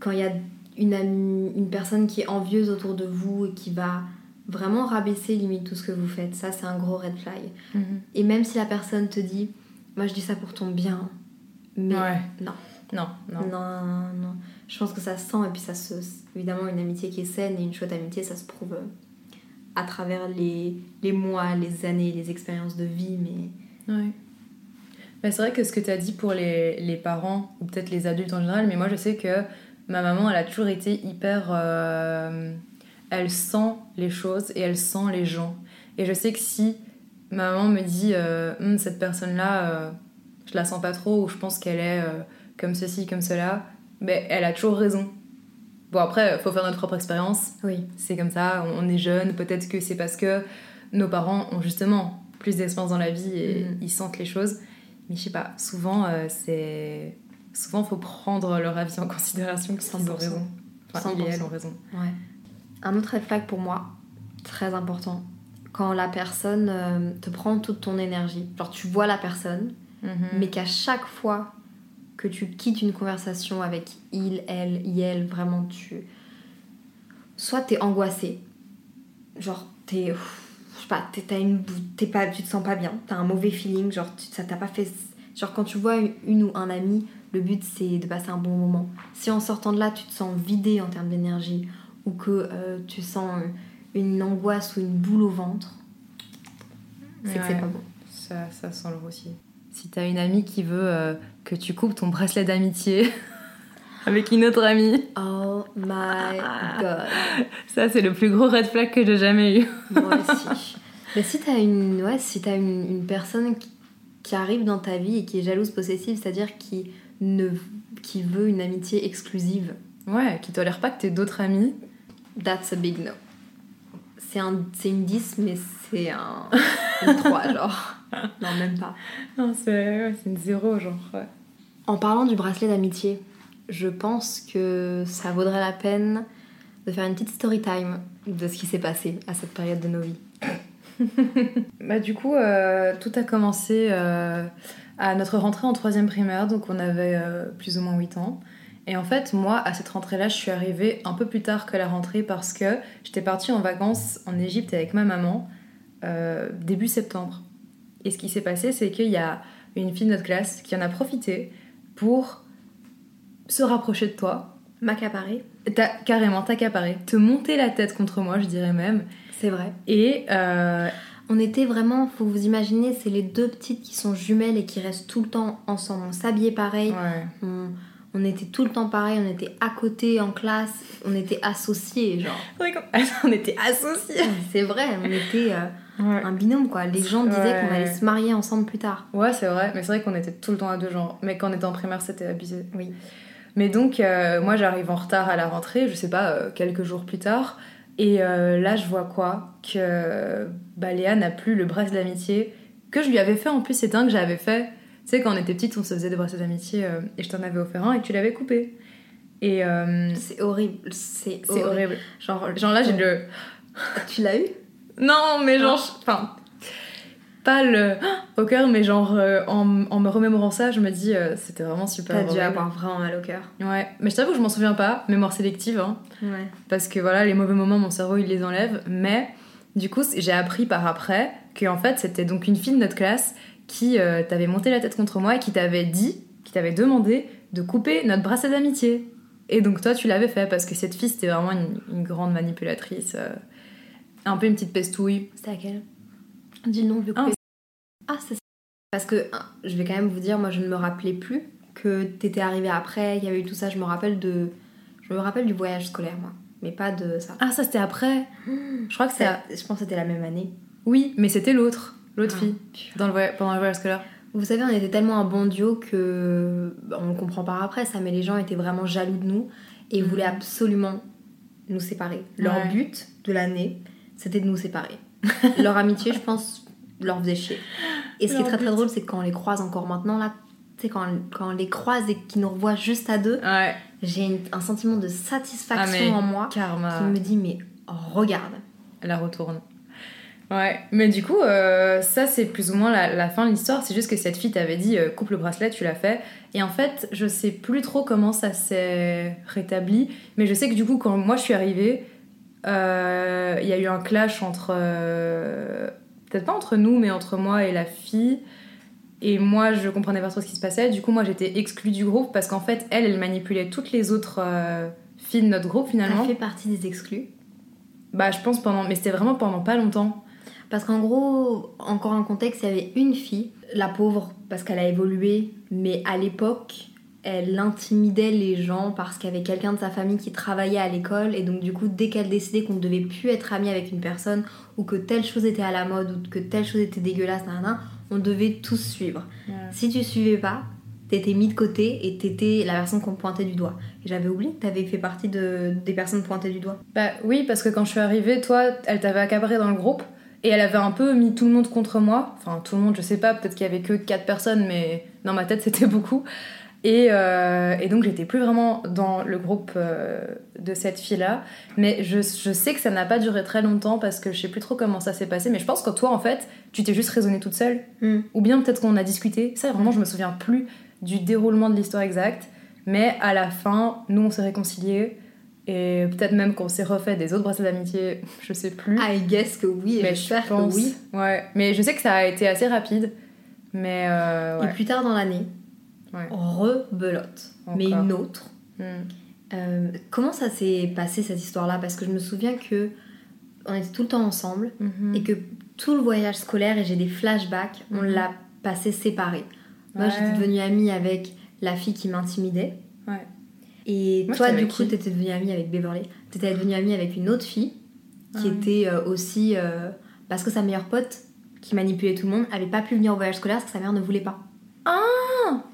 Quand il y a une, amie, une personne qui est envieuse autour de vous et qui va vraiment rabaisser limite tout ce que vous faites, ça c'est un gros red flag. Mhm. Et même si la personne te dit, moi je dis ça pour ton bien, mais Ouais. non. Non, non. Non, non. Je pense que ça se sent et puis ça se. Évidemment, une amitié qui est saine et une chouette amitié, ça se prouve euh, à travers les, les mois, les années, les expériences de vie, mais. Ouais. Bah, c'est vrai que ce que tu as dit pour les, les parents, ou peut-être les adultes en général, mais moi je sais que ma maman, elle a toujours été hyper. euh, elle sent les choses et elle sent les gens. Et je sais que si ma maman me dit euh, Hum, cette personne-là, euh, je la sens pas trop, ou je pense qu'elle est comme ceci, comme cela, mais elle a toujours raison. Bon, après, faut faire notre propre expérience. Oui. C'est comme ça, on est jeune, peut-être que c'est parce que nos parents ont justement plus d'expérience dans la vie et Mhm. ils sentent les choses. Mais je sais pas, souvent, euh, c'est. Souvent, faut prendre leur avis en considération, qu'ils ont 100%. raison. Enfin, ils et 100%. elles ont raison. Ouais. Un autre flag pour moi, très important, quand la personne euh, te prend toute ton énergie. Genre, tu vois la personne, Mhm. mais qu'à chaque fois que tu quittes une conversation avec il, elle, elle, vraiment tu. Soit t'es angoissé, genre t'es. Je sais pas, t'es, t'as une, t'es pas, tu te sens pas bien, t'as un mauvais feeling, genre tu- ça t'a pas fait. Genre quand tu vois une, une ou un ami, le but c'est de passer un bon moment. Si en sortant de là tu te sens vidé en termes d'énergie ou que euh, tu sens euh, une angoisse ou une boule au ventre, c'est que c'est pas bon. Ça, ça sent le aussi. Si t'as une amie qui veut euh, que tu coupes ton bracelet d'amitié avec une autre amie, Oh my god. ça c'est le plus gros red flag que j'ai jamais eu. Moi aussi. Mais si t'as une, ouais, si t'as une, une personne qui, qui arrive dans ta vie et qui est jalouse, possessive, c'est-à-dire qui, ne, qui veut une amitié exclusive, Ouais, qui tolère pas que t'aies d'autres amis. that's a big no. C'est un, une 10, mais c'est un, une 3, genre. Non, même pas. Non, c'est ouais, une zéro, genre. ouais. En parlant du bracelet d'amitié, je pense que ça vaudrait la peine de faire une petite story time de ce qui s'est passé à cette période de nos vies. Bah, du coup, euh, tout a commencé euh, à notre rentrée en troisième primaire, donc on avait euh, plus ou moins 8 ans. Et en fait, moi, à cette rentrée-là, je suis arrivée un peu plus tard que la rentrée parce que j'étais partie en vacances en Égypte avec ma maman euh, début septembre. Et ce qui s'est passé, c'est qu'il y a une fille de notre classe qui en a profité pour se rapprocher de toi, M'accaparer, T'as carrément t'accaparer, te monter la tête contre moi, je dirais même. c'est vrai. Et euh, On était vraiment, faut vous imaginer, c'est les deux petites qui sont jumelles et qui restent tout le temps ensemble. On s'habillait pareil, ouais. on, on était tout le temps pareil, on était à côté en classe, on était associés, genre. C'est on était associés. C'est vrai, on était euh, Ouais, un binôme quoi. Les gens disaient Ouais. qu'on allait se marier ensemble plus tard. ouais c'est vrai, mais c'est vrai qu'on était tout le temps à deux genres. Mais quand on était en primaire, c'était abusé. Oui. Mais donc, euh, moi, j'arrive en retard à la rentrée, je sais pas, euh, quelques jours plus tard. Et là, je vois quoi? Que bah, Léa n'a plus le bracelet d'amitié que je lui avais fait. En plus, c'était un que j'avais fait. Tu sais, quand on était petite, on se faisait des bracelets d'amitié euh, et je t'en avais offert un et tu l'avais coupé. Et euh, C'est horrible, c'est horrible. Genre, Genre là, j'ai le. tu l'as eu? Non, mais genre. Enfin. Pas le. au cœur, mais genre, euh, en, en me remémorant ça, je me dis, c'était vraiment super. T'as dû avoir vraiment mal au cœur. Ouais, mais je t'avoue que je m'en souviens pas, mémoire sélective, hein, Ouais. parce que voilà, les mauvais moments, mon cerveau il les enlève. Mais du coup, j'ai appris par après que en fait, c'était donc une fille de notre classe qui euh, t'avait monté la tête contre moi et qui t'avait dit, qui t'avait demandé de couper notre bracelet d'amitié. Et donc toi, tu l'avais fait parce que cette fille, c'était vraiment une, une grande manipulatrice, euh, un peu une petite pestouille. C'était laquelle? Dis le nom, Ah, couper. Ah, c'est ça. Parce que, je vais quand même vous dire, moi je ne me rappelais plus que t'étais arrivé après, il y avait eu tout ça, je me rappelle de... Je me rappelle du voyage scolaire, moi. mais pas de ça. Ah, ça c'était après Je crois que c'est. Je pense que c'était la même année. Oui, mais c'était l'autre, l'autre Ah, fille, dans le voyage- pendant le voyage scolaire. Vous savez, on était tellement un bon duo que bah, on le comprend par après ça, mais les gens étaient vraiment jaloux de nous et voulaient absolument nous séparer. Leur Ouais. but de l'année, c'était de nous séparer. Leur amitié, je pense, leur faisait chier. Et ce qui est très très drôle, c'est quand on les croise encore maintenant là, tu sais quand, quand on les croise et qu'ils nous revoient juste à deux, Ouais, j'ai un sentiment de satisfaction Ah, en moi karma. qui me dit mais regarde. Elle la retourne. Ouais, mais du coup, euh, ça c'est plus ou moins la, la fin de l'histoire. C'est juste que cette fille t'avait dit euh, coupe le bracelet, tu l'as fait. Et en fait, je sais plus trop comment ça s'est rétabli. Mais je sais que du coup, quand moi je suis arrivée, euh, il y a eu un clash entre. Peut-être pas entre nous, mais entre moi et la fille. Et moi, je comprenais pas trop ce qui se passait. Du coup, moi j'étais exclue du groupe parce qu'en fait, elle, elle manipulait toutes les autres filles de notre groupe finalement. Elle fait partie des exclus. Bah, je pense pendant. Mais c'était vraiment pendant pas longtemps. Parce qu'en gros, encore un contexte, il y avait une fille, la pauvre, parce qu'elle a évolué, mais à l'époque, elle intimidait les gens parce qu'il y avait quelqu'un de sa famille qui travaillait à l'école, et donc du coup, dès qu'elle décidait qu'on ne devait plus être amie avec une personne, ou que telle chose était à la mode, ou que telle chose était dégueulasse, on devait tous suivre. Si tu suivais pas, t'étais mis de côté et t'étais la personne qu'on pointait du doigt. Et j'avais oublié que t'avais fait partie de, des personnes pointées du doigt. Bah oui, parce que quand je suis arrivée, toi, elle t'avait accaparé dans le groupe et elle avait un peu mis tout le monde contre moi. Enfin, tout le monde, je sais pas, peut-être qu'il y avait que 4 personnes, mais dans ma tête, c'était beaucoup. Et, euh, et donc, j'étais plus vraiment dans le groupe euh, de cette fille-là. Mais je, je sais que ça n'a pas duré très longtemps parce que je sais plus trop comment ça s'est passé. Mais je pense que toi, en fait, tu t'es juste raisonnée toute seule. Hmm. Ou bien peut-être qu'on a discuté. Ça, vraiment, je me souviens plus du déroulement de l'histoire exacte. Mais à la fin, nous, on s'est réconciliés. Et peut-être même qu'on s'est refait des autres bracelets d'amitié, je sais plus. I guess que oui, et mais je j'espère que pense. oui. Ouais. Mais je sais que ça a été assez rapide. Mais euh, Et plus tard dans l'année, Ouais. rebelote, mais une autre. Hmm. Euh, comment ça s'est passé cette histoire-là? Parce que je me souviens que on était tout le temps ensemble Mhm. et que tout le voyage scolaire, et j'ai des flashbacks, on Mhm. l'a passé séparés. Moi, Ouais. j'étais devenue amie avec la fille qui m'intimidait. Ouais. Et Moi, toi, du coup, qui t'étais devenue amie avec Beverly. T'étais devenue amie avec une autre fille qui Ah. était euh, aussi. euh, parce que sa meilleure pote, qui manipulait tout le monde, avait pas pu venir au voyage scolaire parce que sa mère ne voulait pas.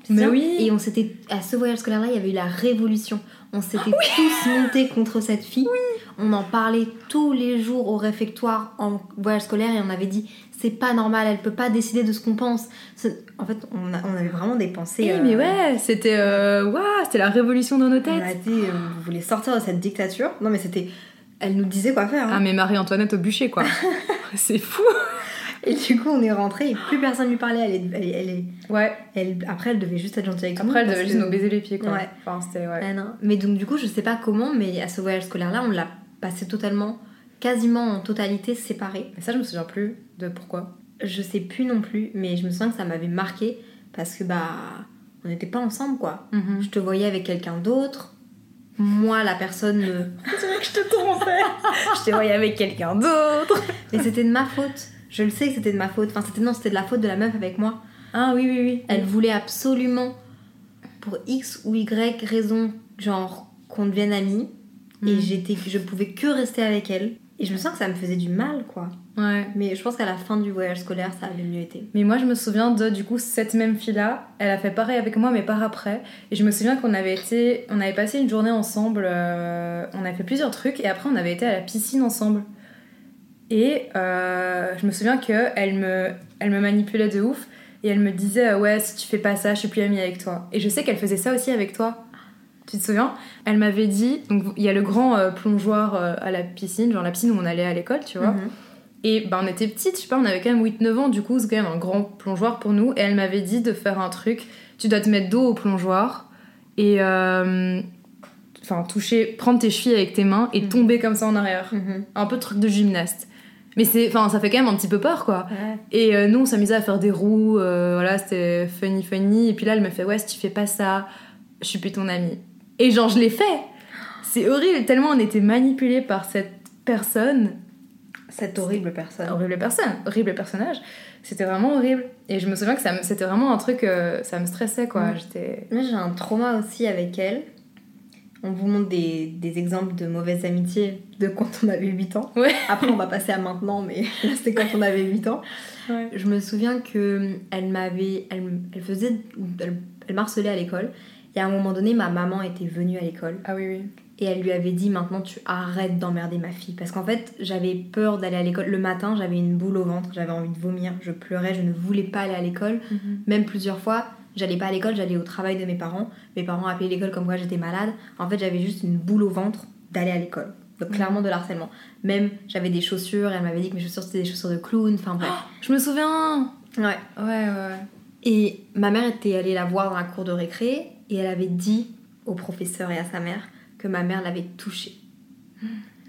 Tu te mais oui. Et on s'était. À ce voyage scolaire-là, il y avait eu la révolution. On s'était Ah tous montés contre cette fille. On en parlait tous les jours au réfectoire en voyage scolaire et on avait dit c'est pas normal, elle peut pas décider de ce qu'on pense. En fait, on, a- on avait vraiment des pensées. Eh, euh, mais ouais, c'était euh, waouh, c'était la révolution dans nos On têtes. a dit, euh, vous voulez sortir de cette dictature Non, mais c'était. Elle nous disait quoi faire. hein. Ah mais Marie-Antoinette au bûcher quoi. c'est fou. Et du coup, on est rentré et plus personne lui parlait. Elle est, elle, est- elle est- Ouais. elle- après, elle devait juste être gentille avec le Après elle devait juste que- nous baiser les pieds quoi. Ouais. Enfin c'était ouais. Ah non. Mais donc, du coup, je sais pas comment, mais à ce voyage scolaire-là, on l'a passé totalement, quasiment en totalité séparé. Mais ça je me souviens plus de pourquoi. Je sais plus non plus, mais je me souviens que ça m'avait marqué parce que bah, on n'était pas ensemble quoi. Mhm. Je te voyais avec quelqu'un d'autre. Moi, la personne. me- C'est vrai que je te trompais. je te voyais avec quelqu'un d'autre. Mais c'était de ma faute. Je le sais que c'était de ma faute. Enfin, c'était non, c'était de la faute de la meuf avec moi. Ah oui oui oui. Elle voulait absolument, pour X ou Y raison, genre qu'on devienne amis. Et Mm. j'étais, je pouvais que rester avec elle. Et je me sens que ça me faisait du mal, quoi. Ouais. Mais je pense qu'à la fin du voyage scolaire, ça avait mieux été. Mais moi, je me souviens de, du coup, cette même fille-là, elle a fait pareil avec moi, mais par après. Et je me souviens qu'on avait été, on avait passé une journée ensemble, euh, on avait fait plusieurs trucs, et après, on avait été à la piscine ensemble. Et euh, je me souviens qu'elle me, elle me manipulait de ouf, et elle me disait, euh, ouais, si tu fais pas ça, je suis plus amie avec toi. Et je sais qu'elle faisait ça aussi avec toi. Tu te souviens Elle m'avait dit, donc il y a le grand euh, plongeoir euh, à la piscine, genre la piscine où on allait à l'école, tu vois. Mhm. Et ben on était petites, je sais pas, on avait quand même 8-9 ans, du coup c'est quand même un grand plongeoir pour nous. Et elle m'avait dit de faire un truc, tu dois te mettre dos au plongeoir et euh, enfin toucher, prendre tes chevilles avec tes mains et Mhm. tomber comme ça en arrière. Mhm. Un peu de truc de gymnaste. Mais c'est, enfin ça fait quand même un petit peu peur quoi. Ouais. Et euh, nous on s'amusait à faire des roues, euh, voilà c'était funny funny. Et puis là elle me fait ouais si tu fais pas ça, je suis plus ton amie. Et genre je l'ai fait. C'est horrible tellement on était manipulés par cette personne Cette horrible personne. horrible personne, horrible personnage. C'était vraiment horrible. Et je me souviens que ça c'était vraiment un truc, euh, ça me stressait quoi. J'étais. Moi, j'ai un trauma aussi avec elle. on vous montre des, des exemples de mauvaises amitiés de quand on avait 8 ans. Ouais. Après, on va passer à maintenant, mais là, c'était quand on avait 8 ans. Ouais. Je me souviens que elle m'avait. Elle, elle faisait. Elle, elle m'harcelait à l'école. Et à un moment donné, ma maman était venue à l'école. Ah oui, oui. Et elle lui avait dit maintenant tu arrêtes d'emmerder ma fille. Parce qu'en fait, j'avais peur d'aller à l'école. Le matin, j'avais une boule au ventre, j'avais envie de vomir, je pleurais, je ne voulais pas aller à l'école. Même plusieurs fois, j'allais pas à l'école, j'allais au travail de mes parents. Mes parents appelaient l'école comme quoi j'étais malade. En fait, j'avais juste une boule au ventre d'aller à l'école. Donc clairement de l'harcèlement. Même j'avais des chaussures, elle m'avait dit que mes chaussures c'était des chaussures de clown, enfin bref. Je me souviens Ouais. Ouais, ouais, ouais. Et ma mère était allée la voir dans la cour de récré et elle avait dit au professeur et à sa mère que ma mère l'avait touchée.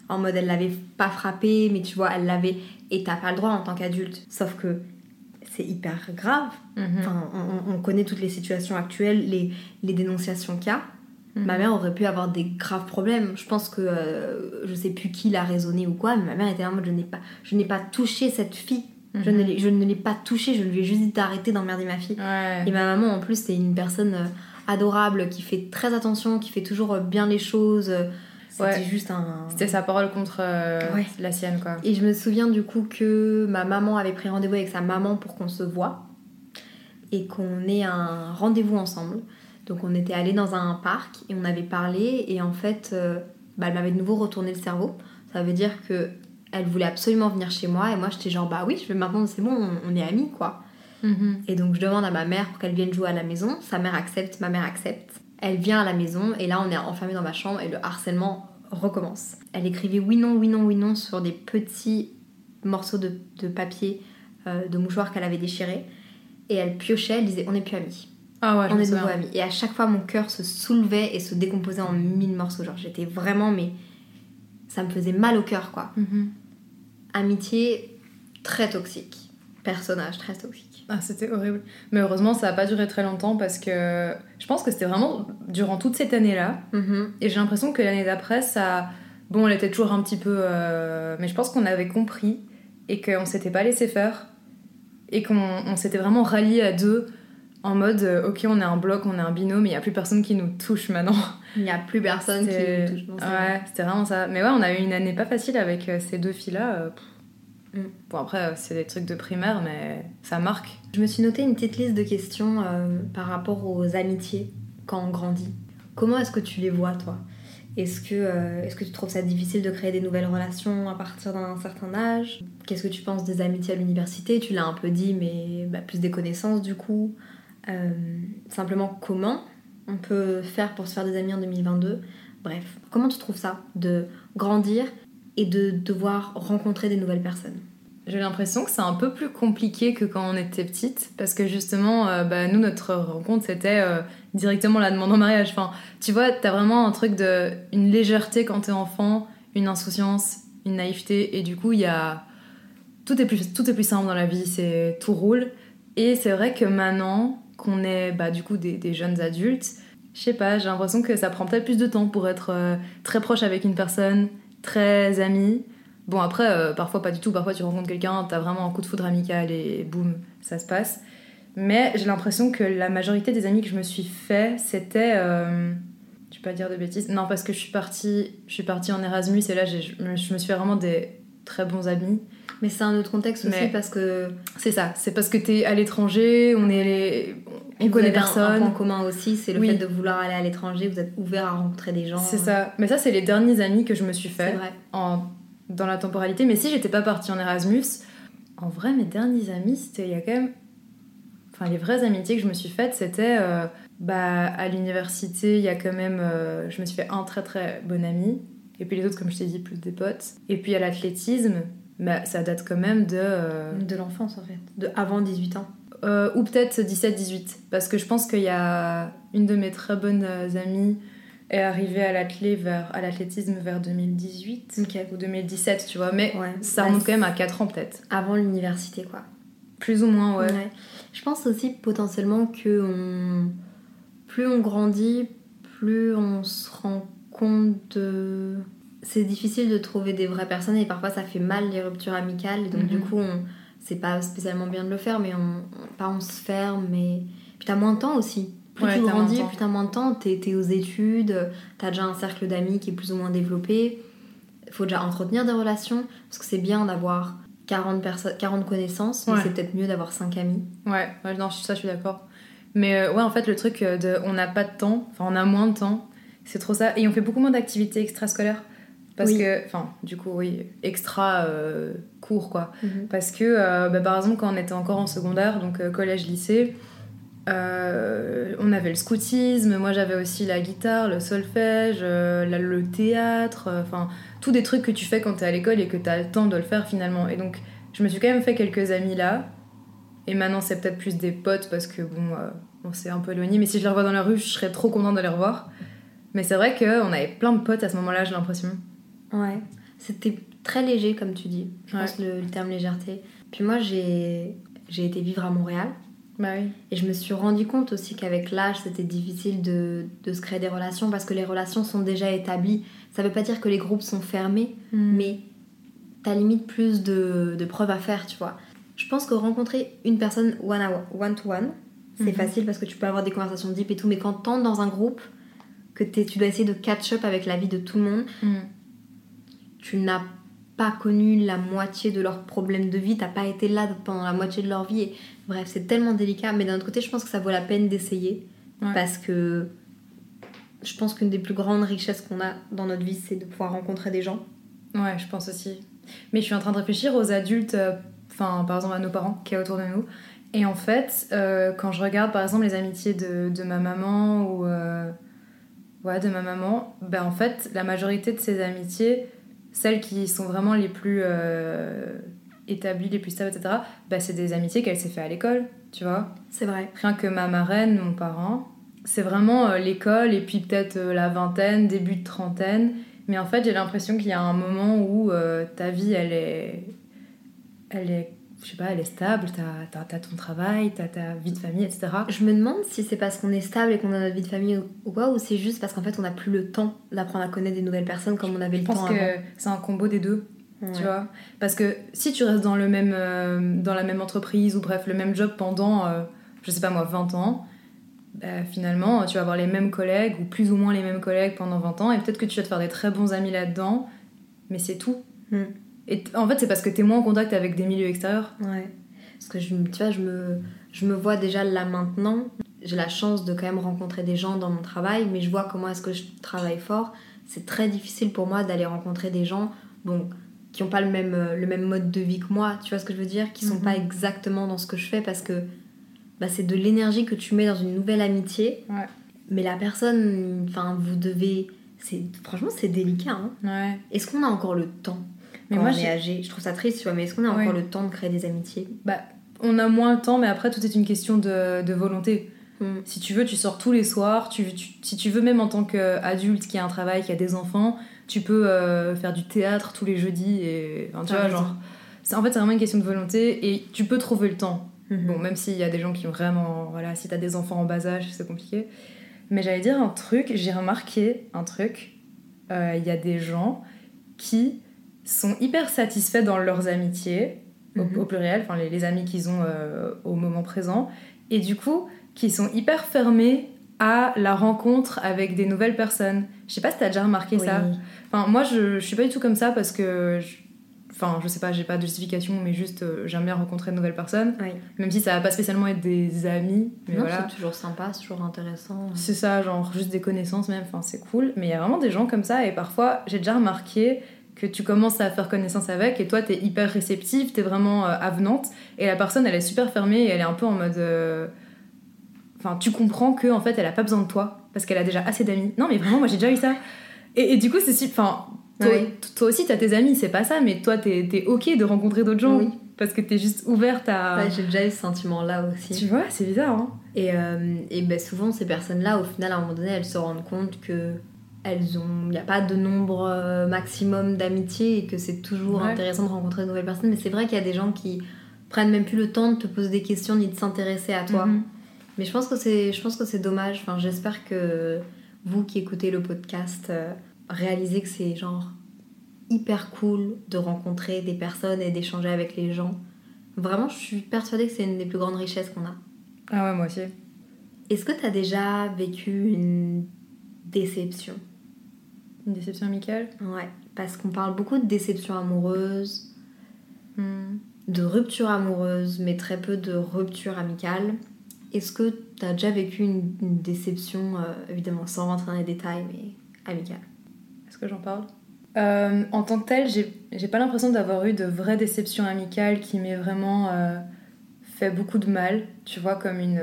En mode, elle l'avait pas frappée, mais tu vois, elle l'avait. Et t'as pas le droit en tant qu'adulte. Sauf que c'est hyper grave. Mhm. Enfin, on, on connaît toutes les situations actuelles, les, les dénonciations qu'il y a. Mhm. Ma mère aurait pu avoir des graves problèmes. Je pense que euh, je sais plus qui l'a raisonné ou quoi, mais ma mère était en mode je n'ai pas, je n'ai pas touché cette fille. Je Mhm. ne l'ai- je ne l'ai pas touchée, je lui ai juste dit d'arrêter d'emmerder ma fille. Ouais. Et ma maman, en plus, c'est une personne euh, adorable qui fait très attention, qui fait toujours euh, bien les choses. C'était Ouais. juste un. C'était sa parole contre euh, Ouais. la sienne, quoi. Et je me souviens du coup que ma maman avait pris rendez-vous avec sa maman pour qu'on se voit et qu'on ait un rendez-vous ensemble. Donc on était allés dans un parc et on avait parlé et en fait, euh, bah, elle m'avait de nouveau retourné le cerveau. Ça veut dire que elle voulait absolument venir chez moi et moi j'étais genre bah oui, je vais maintenant c'est bon, on, on est amis quoi. Mhm. Et donc je demande à ma mère pour qu'elle vienne jouer à la maison. Sa mère accepte, ma mère accepte. Elle vient à la maison et là on est enfermé dans ma chambre et le harcèlement recommence. Elle écrivait oui non, oui non, oui non sur des petits morceaux de, de papier, euh, de mouchoir qu'elle avait déchirés. Et elle piochait, elle disait on n'est plus amis, Ah ouais, on est nouveau amis. Et à chaque fois mon cœur se soulevait et se décomposait en mille morceaux. Genre j'étais vraiment mais ça me faisait mal au cœur quoi. Mhm. Amitié très toxique, personnage très toxique. Ah, c'était horrible. Mais heureusement, ça n'a pas duré très longtemps parce que je pense que c'était vraiment durant toute cette année-là. Mhm. Et j'ai l'impression que l'année d'après, ça. Bon, elle était toujours un petit peu. euh, Mais je pense qu'on avait compris et qu'on s'était pas laissé faire. Et qu'on on s'était vraiment ralliés à deux en mode euh, ok, on est un bloc, on est un binôme, mais il n'y a plus personne qui nous touche maintenant. Il n'y a plus personne qui me touche. Non. Ouais, c'était vraiment ça. Mais ouais, on a eu une année pas facile avec euh, ces deux filles-là. pff. Mm. Bon, après, euh, c'est des trucs de primaire, mais ça marque. Je me suis noté une petite liste de questions euh, par rapport aux amitiés quand on grandit. Comment est-ce que tu les vois, toi? Est-ce que, euh, est-ce que tu trouves ça difficile de créer des nouvelles relations à partir d'un certain âge? Qu'est-ce que tu penses des amitiés à l'université? Tu l'as un peu dit, mais bah, plus des connaissances du coup. Simplement, comment on peut faire pour se faire des amis en 2022 Bref, comment tu trouves ça? De grandir et de devoir rencontrer des nouvelles personnes J'ai l'impression que c'est un peu plus compliqué que quand on était petite, parce que justement, euh, bah, nous, notre rencontre, c'était euh, directement la demande en mariage. Enfin, tu vois, t'as vraiment un truc de. une légèreté quand t'es enfant, une insouciance, une naïveté, et du coup, il y a. Tout est, plus, tout est plus simple dans la vie, c'est tout roule. Et c'est vrai que maintenant qu'on est bah, du coup des, jeunes adultes, je sais pas, j'ai l'impression que ça prend peut-être plus de temps pour être euh, très proche avec une personne, très amie. Bon, après, euh, parfois pas du tout. Parfois, tu rencontres quelqu'un, t'as vraiment un coup de foudre amical et boum, ça se passe. Mais j'ai l'impression que la majorité des amis que je me suis fait, c'était. euh, je vais pas dire de bêtises. Non, parce que je suis partie, je suis partie en Erasmus et là, je me, je me suis fait vraiment des très bons amis. Mais c'est un autre contexte aussi Mais- parce que C'est ça, c'est parce que t'es à l'étranger, on est les... on connaît avez un- Un personne. point commun aussi, c'est le Oui. fait de vouloir aller à l'étranger. Vous êtes ouvert à rencontrer des gens. C'est ça. Mais ça, c'est les derniers amis que je me suis C'est fait vrai. en, dans la temporalité. Mais si j'étais pas partie en Erasmus, en vrai, mes derniers amis, c'était il y a quand même. Enfin, les vraies amitiés que je me suis faites, c'était. euh, bah, à l'université, il y a quand même. euh, je me suis fait un très très bon ami. Et puis les autres, comme je t'ai dit, plus des potes. Et puis à l'athlétisme, bah, ça date quand même de. euh, De l'enfance en fait. De avant 18 ans. Euh, ou peut-être 17-18. Parce que je pense qu'il y a une de mes très bonnes amies est arrivée à l'athlé vers l'athlétisme vers 2018 Ok. ou 2017, tu vois. Mais Ouais. ça Bah, remonte quand même à 4 ans peut-être. Avant l'université quoi. Plus ou moins, ouais. Ouais. Je pense aussi potentiellement que on... plus on grandit, plus on se rend compte de. C'est difficile de trouver des vraies personnes et parfois ça fait mal les ruptures amicales. Et donc Mhm. du coup, on... c'est pas spécialement bien de le faire, mais on, on- pas on se ferme. Mais puis t'as moins de temps aussi. plus Ouais, tu t'as moins de grandis, plus t'as moins de temps, t'es aux études, t'as déjà un cercle d'amis qui est plus ou moins développé. Il faut déjà entretenir des relations, parce que c'est bien d'avoir 40, perso- 40 connaissances, mais c'est peut-être mieux d'avoir 5 amis. Ouais, ouais, non, ça je suis d'accord. Mais euh, ouais, en fait, le truc euh, de on n'a pas de temps, enfin on a moins de temps, c'est trop ça. Et on fait beaucoup moins d'activités extrascolaires. Parce Oui. que, enfin, du coup, oui, extra euh, court quoi. Mhm. Parce que, euh, bah, par exemple, quand on était encore en secondaire, donc euh, collège-lycée, on avait le scoutisme, moi j'avais aussi la guitare, le solfège, la- le théâtre, enfin, tous des trucs que tu fais quand t'es à l'école et que t'as le temps de le faire finalement. Et donc, je me suis quand même fait quelques amis là. Et maintenant, c'est peut-être plus des potes parce que, bon, on s'est un peu éloigné. Mais si je les revois dans la rue, je serais trop contente de les revoir. Mais c'est vrai qu'on avait plein de potes à ce moment-là, j'ai l'impression. Ouais. C'était très léger, comme tu dis. Je Ouais. pense le, le terme légèreté. Puis moi, j'ai été vivre à Montréal. Bah oui. Et je me suis rendu compte aussi qu'avec l'âge, c'était difficile de, de se créer des relations parce que les relations sont déjà établies. Ça veut pas dire que les groupes sont fermés, mais t'as limite plus de, de preuves à faire, tu vois. Je pense que rencontrer une personne one à one to one, c'est Mhm. facile parce que tu peux avoir des conversations deep et tout, mais quand t'entres dans un groupe, que tu dois essayer de catch up avec la vie de tout le monde, Mm. Tu n'as pas connu la moitié de leurs problèmes de vie, t'as pas été là pendant la moitié de leur vie. Et, bref, c'est tellement délicat, mais d'un autre côté, je pense que ça vaut la peine d'essayer Ouais. parce que je pense qu'une des plus grandes richesses qu'on a dans notre vie, c'est de pouvoir rencontrer des gens. Ouais, je pense aussi. Mais je suis en train de réfléchir aux adultes, euh, enfin, par exemple à nos parents qui est autour de nous. Et en fait, euh, quand je regarde par exemple les amitiés de, de ma maman ou. euh, ouais, de ma maman, ben en fait, la majorité de ces amitiés, celles qui sont vraiment les plus euh, établies, les plus stables, etc., ben c'est des amitiés qu'elle s'est fait à l'école, tu vois. C'est vrai. Rien que ma marraine, mon parent, c'est vraiment euh, l'école et puis peut-être euh, la vingtaine, début de trentaine. Mais en fait, j'ai l'impression qu'il y a un moment où ta vie, elle est, elle est, je sais pas, elle est stable. T'as, t'as ton travail, t'as ta vie de famille, etc. Je me demande si c'est parce qu'on est stable et qu'on a notre vie de famille ou- quoi, ou c'est juste parce qu'en fait on n'a plus le temps d'apprendre à connaître des nouvelles personnes comme on avait Je le pense temps que avant. c'est un combo des deux. Ouais. tu vois parce que si tu restes dans le même euh, dans la même entreprise ou bref le même job pendant euh, je sais pas moi 20 ans bah, finalement tu vas avoir les mêmes collègues ou plus ou moins les mêmes collègues pendant 20 ans et peut-être que tu vas te faire des très bons amis là-dedans mais c'est tout Mm. Et en fait c'est parce que t'es moins en contact avec des milieux extérieurs Ouais. Parce que je, tu vois, je me, je me vois déjà là maintenant. J'ai la chance de quand même rencontrer des gens dans mon travail, mais je vois comment est-ce que je travaille fort. C'est très difficile pour moi d'aller rencontrer des gens bon, qui n'ont pas le même, euh, le même mode de vie que moi, tu vois ce que je veux dire? Qui sont Mhm. pas exactement dans ce que je fais parce que bah, c'est de l'énergie que tu mets dans une nouvelle amitié. Ouais. Mais la personne, enfin, vous devez. Franchement, c'est délicat. Hein ouais est-ce qu'on a encore le temps? Mais quand moi on est âgé Je trouve ça triste, tu vois, mais est-ce qu'on a encore le temps de créer des amitiés? Bah, on a moins le temps mais après tout est une question de, de volonté Hmm. Si tu veux, tu sors tous les soirs. Tu, tu- si tu veux, même en tant qu'adulte qui a un travail, qui a des enfants, tu peux euh, faire du théâtre tous les jeudis. Et, enfin, tu T'as vois, raison. genre, en fait, c'est vraiment une question de volonté et tu peux trouver le temps. Mhm. Bon, même s'il y a des gens qui ont vraiment. Voilà, si t'as des enfants en bas âge, c'est compliqué. Mais j'allais dire un truc, j'ai remarqué un truc. Euh, Il y a des gens qui sont hyper satisfaits dans leurs amitiés, au, Mhm. au pluriel, enfin les, les amis qu'ils ont euh, au moment présent, et du coup, qui sont hyper fermés à la rencontre avec des nouvelles personnes. Je sais pas si t'as déjà remarqué ça. Enfin, moi, je, je suis pas du tout comme ça parce que. je- Enfin, je sais pas, j'ai pas de justification, mais juste euh, j'aime bien rencontrer de nouvelles personnes. Oui. Même si ça va pas spécialement être des amis, mais non, voilà. c'est toujours sympa, c'est toujours intéressant. C'est ça, genre juste des connaissances même, enfin c'est cool. Mais il y a vraiment des gens comme ça et parfois j'ai déjà remarqué que tu commences à faire connaissance avec et toi t'es hyper réceptive, t'es vraiment euh, avenante et la personne elle est super fermée et elle est un peu en mode. euh, Enfin, tu comprends que en fait elle a pas besoin de toi parce qu'elle a déjà assez d'amis. Non mais vraiment, moi j'ai déjà eu ça. Et, et du coup c'est si. Enfin, toi, aussi t'as tes amis, c'est pas ça, mais toi t'es t'es ok de rencontrer d'autres gens Oui. parce que t'es juste ouverte à. Ouais, j'ai déjà eu ce sentiment-là aussi. tu vois, c'est bizarre hein. Et, euh, et ben souvent, ces personnes-là, au final, à un moment donné, elles se rendent compte que elles ont, il n'y a pas de nombre euh, maximum d'amitié et que c'est toujours Ouais. intéressant de rencontrer de nouvelles personnes. Mais c'est vrai qu'il y a des gens qui prennent même plus le temps de te poser des questions ni de s'intéresser à toi. Mhm. Mais je pense que c'est, je pense que c'est dommage. Enfin, j'espère que vous qui écoutez le podcast euh, réalisez que c'est genre hyper cool de rencontrer des personnes et d'échanger avec les gens. Vraiment, je suis persuadée que c'est une des plus grandes richesses qu'on a. Ah ouais, moi aussi. Est-ce que tu as déjà vécu une déception? Une déception amicale Ouais, parce qu'on parle beaucoup de déception amoureuse, Hmm. de rupture amoureuse, mais très peu de rupture amicale. Est-ce que tu as déjà vécu une, une déception, euh, évidemment sans rentrer dans les détails, mais amicale? Est-ce que j'en parle? Euh, En tant que telle, j'ai pas l'impression d'avoir eu de vraie déception amicale qui m'ait vraiment euh, fait beaucoup de mal, tu vois, comme une.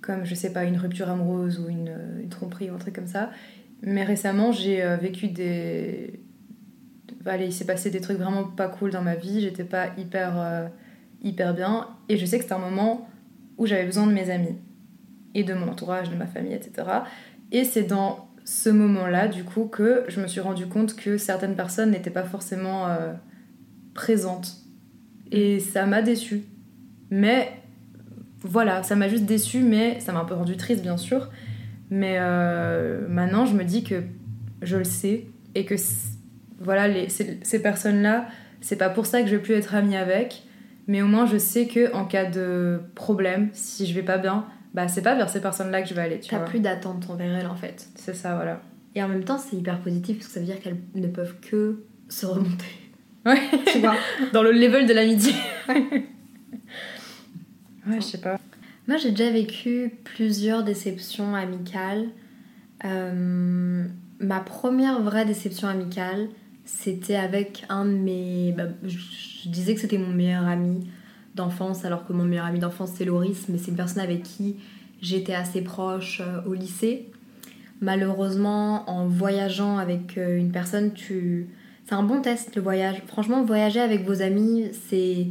comme, je sais pas, une rupture amoureuse ou une, une tromperie ou un truc comme ça. Mais récemment, j'ai euh, vécu des. Allez, il s'est passé des trucs vraiment pas cool dans ma vie, j'étais pas hyper, euh, hyper bien. Et je sais que c'était un moment où j'avais besoin de mes amis et de mon entourage, de ma famille, etc. Et c'est dans ce moment-là, du coup, que je me suis rendu compte que certaines personnes n'étaient pas forcément euh, présentes. Et ça m'a déçue. Mais voilà, ça m'a juste déçue, mais ça m'a un peu rendu triste, bien sûr. Mais euh, maintenant, je me dis que je le sais et que voilà, les, ces, ces personnes-là, c'est pas pour ça que je vais plus être amie avec. Mais au moins, je sais que en cas de problème, si je vais pas bien, bah c'est pas vers ces personnes-là que je vais aller. Tu T'as plus d'attente envers elles en fait. C'est ça, voilà. Et en même temps, c'est hyper positif parce que ça veut dire qu'elles ne peuvent que se remonter. Ouais. Tu vois Dans le level de l'amitié. ouais, je sais pas. Moi, j'ai déjà vécu plusieurs déceptions amicales. Euh, ma première vraie déception amicale, c'était avec un de mes. bah, je, disais que c'était mon meilleur ami d'enfance, alors que mon meilleur ami d'enfance, c'est Loris, mais c'est une personne avec qui j'étais assez proche euh, au lycée. Malheureusement, en voyageant avec euh, une personne, tu. C'est un bon test le voyage. Franchement, voyager avec vos amis, c'est.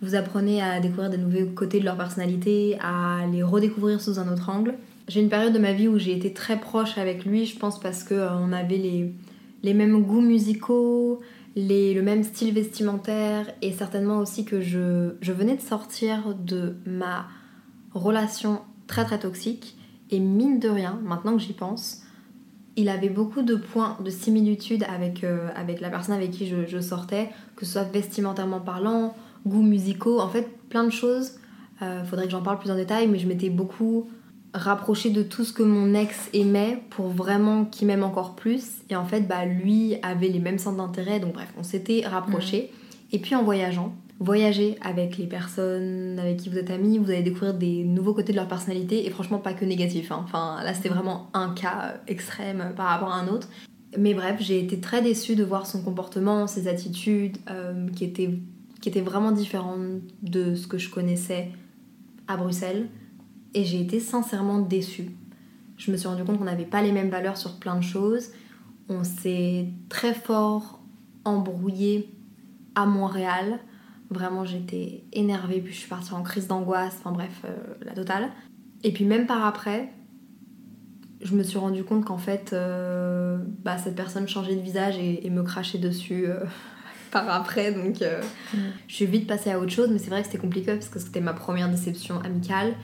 Vous apprenez à découvrir des nouveaux côtés de leur personnalité, à les redécouvrir sous un autre angle. J'ai une période de ma vie où j'ai été très proche avec lui, je pense parce que euh, avait les, mêmes goûts musicaux, le même style vestimentaire et certainement aussi que je, venais de sortir de ma relation très très toxique et mine de rien, maintenant que j'y pense, il avait beaucoup de points de similitude avec, euh, la personne avec qui je sortais, que ce soit vestimentairement parlant, goûts musicaux, en fait plein de choses. Euh, faudrait que j'en parle plus en détail, mais je m'étais beaucoup rapprochée de tout ce que mon ex aimait pour vraiment qu'il m'aime encore plus. Et en fait, bah, lui avait les mêmes centres d'intérêt, donc bref, on s'était rapprochés. Et puis en voyageant, voyager avec les personnes avec qui vous êtes amis, vous allez découvrir des nouveaux côtés de leur personnalité, et franchement pas que négatifs. hein. Enfin, là c'était vraiment un cas extrême par rapport à un autre. Mais bref, j'ai été très déçue de voir son comportement, ses attitudes, euh, qui, étaient, qui étaient vraiment différentes de ce que je connaissais à Bruxelles. Et j'ai été sincèrement déçue. Je me suis rendu compte qu'on n'avait pas les mêmes valeurs sur plein de choses. On s'est très fort embrouillé à Montréal. Vraiment, j'étais énervée, puis je suis partie en crise d'angoisse, enfin bref, euh, la totale. Et puis même par après, je me suis rendu compte qu'en fait, euh, bah, cette personne changeait de visage et, et me crachait dessus euh, par après. Donc euh, je suis vite passée à autre chose, mais c'est vrai que c'était compliqué parce que c'était ma première déception amicale.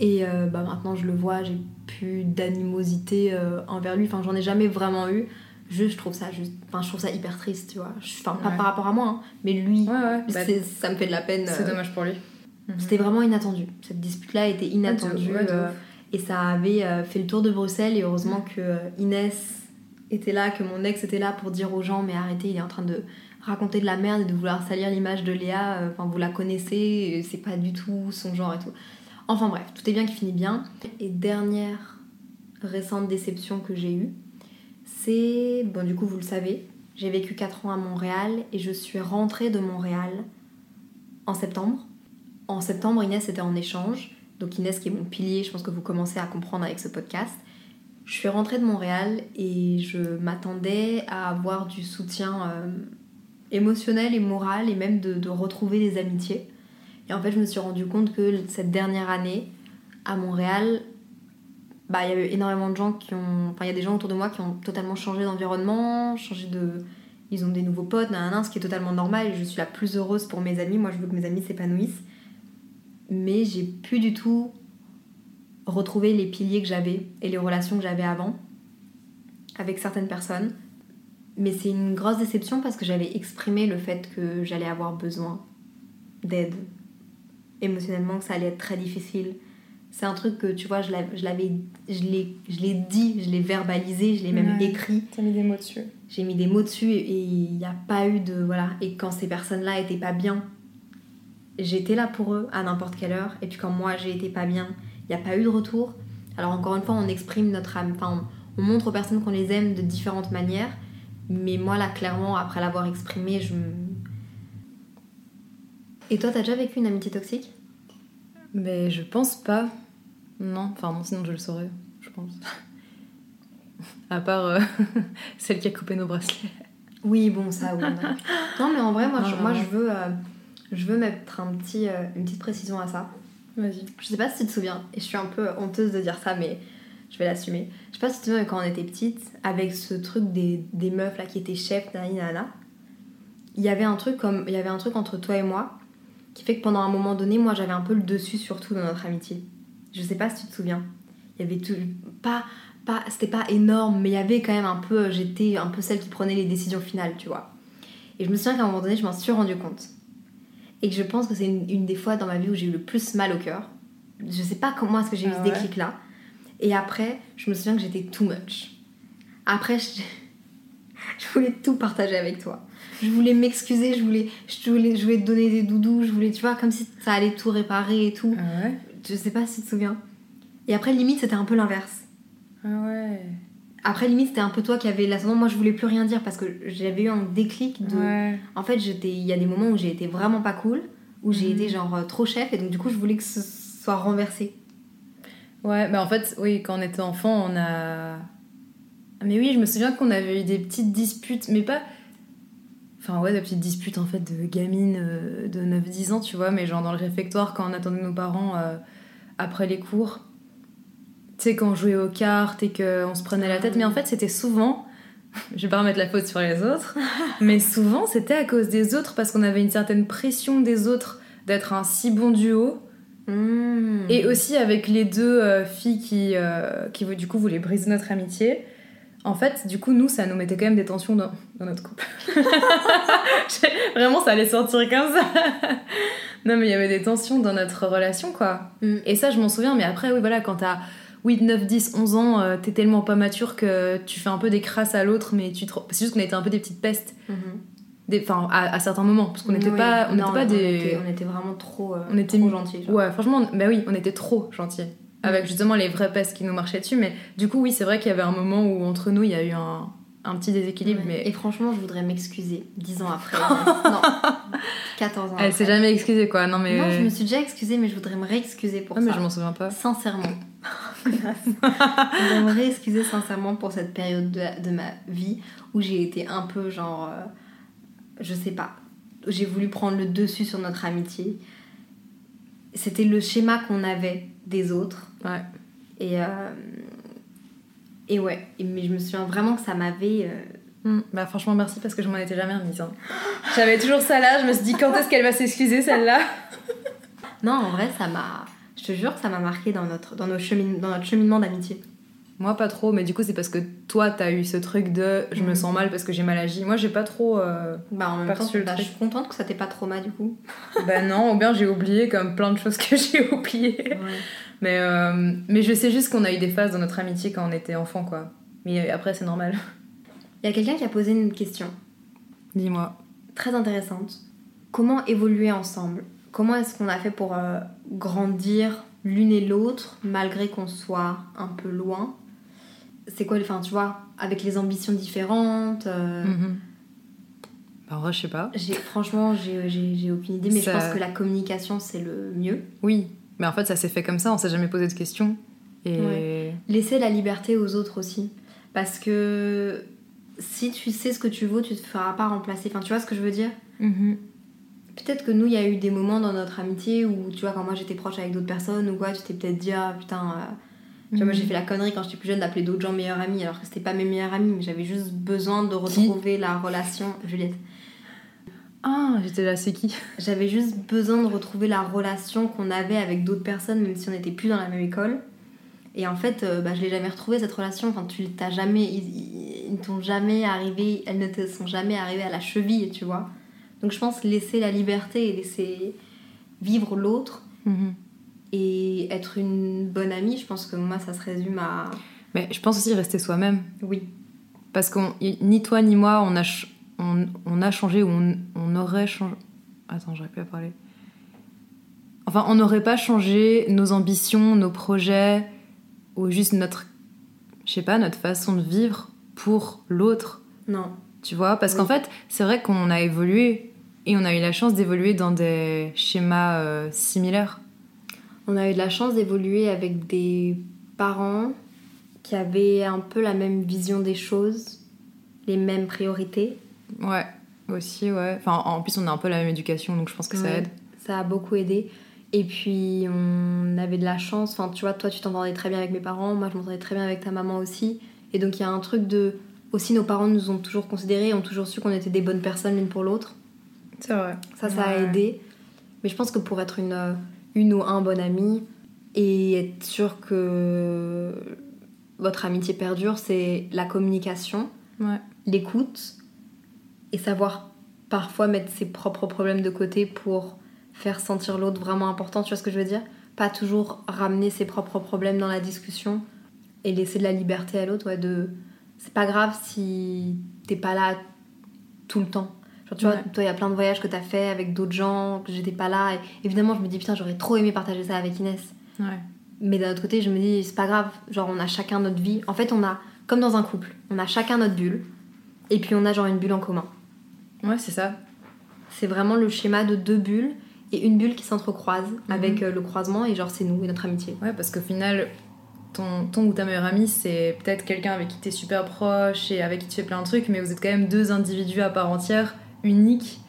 Et euh, bah, maintenant, je le vois, j'ai plus d'animosité euh, envers lui. Enfin, j'en ai jamais vraiment eu. Juste, je trouve ça juste... Enfin, je trouve ça hyper triste, tu vois. Enfin, pas Ouais. par rapport à moi, hein, mais lui, Ouais, ouais. bah, ça me fait de la peine. c'est dommage pour lui. C'était vraiment inattendu. Cette dispute-là était inattendue. Et ça avait fait le tour de Bruxelles. Et heureusement que euh, Inès était là, que mon ex était là pour dire aux gens Mais arrêtez, il est en train de raconter de la merde et de vouloir salir l'image de Léa. Euh, Enfin, vous la connaissez, et c'est pas du tout son genre et tout. Enfin bref, tout est bien qui finit bien. Et dernière récente déception que j'ai eue, c'est. Bon, du coup, vous le savez, j'ai vécu 4 ans à Montréal et je suis rentrée de Montréal en septembre. En septembre, Inès était en échange. Donc Inès qui est mon pilier, je pense que vous commencez à comprendre avec ce podcast. Je suis rentrée de Montréal et je m'attendais à avoir du soutien euh, émotionnel et moral et même de, retrouver des amitiés. Et en fait, je me suis rendu compte que cette dernière année, à Montréal, bah, il y a eu énormément de gens qui ont... Enfin, il y a des gens autour de moi qui ont totalement changé d'environnement, changé de... Ils ont des nouveaux potes, nanana, ce qui est totalement normal je suis la plus heureuse pour mes amis. Moi, je veux que mes amis s'épanouissent. Mais j'ai plus du tout retrouvé les piliers que j'avais et les relations que j'avais avant avec certaines personnes. Mais c'est une grosse déception parce que j'avais exprimé le fait que j'allais avoir besoin d'aide émotionnellement, que ça allait être très difficile, C'est un truc que, tu vois, je l'avais, je l'ai, dit, je l'ai verbalisé, je l'ai même Ouais. écrit. T'as mis des mots dessus. J'ai mis des mots dessus et il n'y a pas eu de. Voilà. Et quand ces personnes-là étaient pas bien, j'étais là pour eux à n'importe quelle heure. Et puis quand moi j'ai été pas bien, il n'y a pas eu de retour. Alors encore une fois, on exprime notre âme. Enfin, on, on montre aux personnes qu'on les aime de différentes manières. Mais moi là, clairement, après l'avoir exprimé, je me. Et toi, t'as déjà vécu une amitié toxique? Mais je pense pas. Non, enfin non, sinon je le saurais, je pense. à part euh, celle qui a coupé nos bracelets. Oui, bon, ça, oui. non, mais en vrai, moi, je, moi, vraiment. je veux, euh, je veux mettre un petit, euh, une petite précision à ça. Vas-y. Je sais pas si tu te souviens, et je suis un peu honteuse de dire ça, mais je vais l'assumer. Je sais pas si tu te souviens quand on était petite, avec ce truc des, des meufs là qui étaient chefs, nana, il y avait un truc comme, il y avait un truc entre toi et moi qui fait que pendant un moment donné, moi j'avais un peu le dessus surtout dans notre amitié. Je sais pas si tu te souviens. Il y avait tout, pas, pas, c'était pas énorme, mais il y avait quand même un peu, j'étais un peu celle qui prenait les décisions finales, tu vois. Et je me souviens qu'à un moment donné, je m'en suis rendu compte. Et que je pense que c'est une, une des fois dans ma vie où j'ai eu le plus mal au cœur. Je sais pas comment est-ce que j'ai eu Ah ce ouais déclic là. Et après, je me souviens que j'étais too much. Après, je, je voulais tout partager avec toi. Je voulais m'excuser, je voulais, je voulais, je voulais te donner des doudous, je voulais, tu vois, comme si ça allait tout réparer et tout. Ah ouais? Je sais pas si tu te souviens. Et après, limite, c'était un peu l'inverse. Ah ouais. Après, limite, c'était un peu toi qui avait l'ascendant. Moi, je voulais plus rien dire parce que j'avais eu un déclic de. Ouais. En fait, il y a des moments où j'ai été vraiment pas cool, où j'ai Mhm. été genre euh, trop chef, et donc du coup, je voulais que ce soit renversé. Ouais, bah en fait, oui, quand on était enfant, on a. Mais oui, je me souviens qu'on avait eu des petites disputes, mais pas. Enfin, ouais, des petites disputes en fait de gamines euh, de 9-10 ans, tu vois, mais genre dans le réfectoire quand on attendait nos parents euh, après les cours. Tu sais, quand on jouait aux cartes et qu'on se prenait la tête, mais en fait, c'était souvent. Je vais pas remettre la faute sur les autres, mais souvent c'était à cause des autres parce qu'on avait une certaine pression des autres d'être un si bon duo. Mmh. Et aussi avec les deux euh, filles qui, euh, qui du coup voulaient briser notre amitié. En fait, du coup, nous, ça nous mettait quand même des tensions dans, dans notre couple. Vraiment, ça allait sortir comme ça. non, mais il y avait des tensions dans notre relation, quoi. Mm. Et ça, je m'en souviens. Mais après, oui, voilà, quand t'as 8, 9, 10, 11 ans, euh, t'es tellement pas mature que tu fais un peu des crasses à l'autre, mais tu te... C'est juste qu'on était un peu des petites pestes. Mhm. Des... Enfin, à, à certains moments. Parce qu'on n'était Oui. pas, on Non, n'était pas on des... était- on était vraiment trop, euh, On était trop gentils. genre. Ouais, franchement, on- bah oui, on était trop gentils. Avec justement les vraies pestes qui nous marchaient dessus. Mais du coup, oui, c'est vrai qu'il y avait un moment où entre nous, il y a eu un, un petit déséquilibre. Ouais. Mais Et franchement, je voudrais m'excuser 10 ans après. non, 14 ans elle s'est jamais excusée, quoi. Non, mais. Non, je me suis déjà excusée, mais je voudrais me réexcuser pour mais ça. je m'en souviens pas. Sincèrement. je voudrais me réexcuser sincèrement pour cette période de, de ma vie où j'ai été un peu genre. euh, je sais pas. J'ai voulu prendre le dessus sur notre amitié. C'était le schéma qu'on avait des autres. Ouais. Et. euh, et ouais, mais je me souviens vraiment que ça m'avait. euh, Hmm. Bah, franchement, merci parce que je m'en étais jamais remise. hein. J'avais toujours ça là. Je me suis dit, quand est-ce qu'elle va s'excuser, celle-là? Non, en vrai, ça m'a. Je te jure que ça m'a marqué dans notre, dans, nos chemin- dans notre cheminement d'amitié. Moi, pas trop. Mais du coup, c'est parce que toi, t'as eu ce truc de je me Mhm. sens mal parce que j'ai mal agi. Moi, j'ai pas trop. euh, Bah, en même temps, bah, je suis contente que ça t'ait pas trauma du coup. bah non, ou bien j'ai oublié comme plein de choses que j'ai oubliées. Mais, euh, mais je sais juste qu'on a eu des phases dans notre amitié quand on était enfant, quoi. Mais après, c'est normal. Il y a quelqu'un qui a posé une question Dis-moi. très intéressante. Comment évoluer ensemble? Comment est-ce qu'on a fait pour euh, grandir l'une et l'autre malgré qu'on soit un peu loin? C'est quoi, enfin, tu vois, avec les ambitions différentes euh, vrai, je sais pas. Franchement, j'ai, aucune idée, mais Ça- je pense que la communication c'est le mieux. Oui, mais en fait, ça s'est fait comme ça, on s'est jamais posé de questions. Et. Ouais. Laisser la liberté aux autres aussi. Parce que si tu sais ce que tu vaux, tu te feras pas remplacer. Enfin, tu vois ce que je veux dire? Mhm. Peut-être que nous, il y a eu des moments dans notre amitié où, tu vois, quand moi j'étais proche avec d'autres personnes ou quoi, tu t'es peut-être dit, ah putain, euh, tu vois, moi j'ai Mhm. fait la connerie quand j'étais plus jeune d'appeler d'autres gens meilleurs amis alors que c'était pas mes meilleurs amis, mais j'avais juste besoin de retrouver la relation. Juliette. Ah, j'étais là, c'est qui? J'avais juste besoin de retrouver la relation qu'on avait avec d'autres personnes, même si on n'était plus dans la même école. Et en fait, euh, bah, je l'ai jamais retrouvée cette relation. Enfin, tu t'as jamais, ils ne t'ont jamais arrivé, elles ne te sont jamais arrivées à la cheville, tu vois. Donc je pense laisser la liberté et laisser vivre l'autre. Mhm. Et être une bonne amie, je pense que moi, ça se résume à. Mais je pense aussi rester soi-même. Oui. Parce que ni toi ni moi, on a, on, on a changé ou on, on aurait changé. Attends, j'aurais plus à parler. Enfin, on n'aurait pas changé nos ambitions, nos projets, ou juste notre, je sais pas, notre façon de vivre pour l'autre. Non. Tu vois Parce Oui. qu'en fait, c'est vrai qu'on a évolué et on a eu la chance d'évoluer dans des schémas euh, similaires. On a eu de la chance d'évoluer avec des parents qui avaient un peu la même vision des choses, les mêmes priorités. Ouais, aussi, ouais. Enfin, en plus, on a un peu la même éducation, donc je pense que ça aide. Ça a beaucoup aidé. Et puis, on avait de la chance. Enfin, tu vois, toi, tu t'entendais très bien avec mes parents. Moi, je m'entendais très bien avec ta maman aussi. Et donc, il y a un truc de. Aussi, nos parents nous ont toujours considérés, ont toujours su qu'on était des bonnes personnes l'une pour l'autre. C'est vrai. Ça, ça a aidé. Mais je pense que pour être une, euh, une ou un bon ami et être sûr que votre amitié perdure, c'est la communication, Ouais. l'écoute et savoir parfois mettre ses propres problèmes de côté pour faire sentir l'autre vraiment important. Tu vois ce que je veux dire? Pas toujours ramener ses propres problèmes dans la discussion et laisser de la liberté à l'autre. Ouais, de... C'est pas grave si t'es pas là tout le temps. Genre, tu vois, toi, il y a plein de voyages que t'as fait avec d'autres gens, que j'étais pas là. Et évidemment, je me dis, putain, j'aurais trop aimé partager ça avec Inès. Ouais. Mais d'un autre côté, je me dis, c'est pas grave. Genre, on a chacun notre vie. En fait, on a, comme dans un couple, on a chacun notre bulle. Et puis, on a genre une bulle en commun. Ouais, c'est ça. C'est vraiment le schéma de deux bulles et une bulle qui s'entrecroise Mhm. avec euh, le croisement. Et genre, c'est nous et notre amitié. Ouais, parce qu'au final, ton, ton ou ta meilleure amie, c'est peut-être quelqu'un avec qui t'es super proche et avec qui tu fais plein de trucs, mais vous êtes quand même deux individus à part entière, uniques.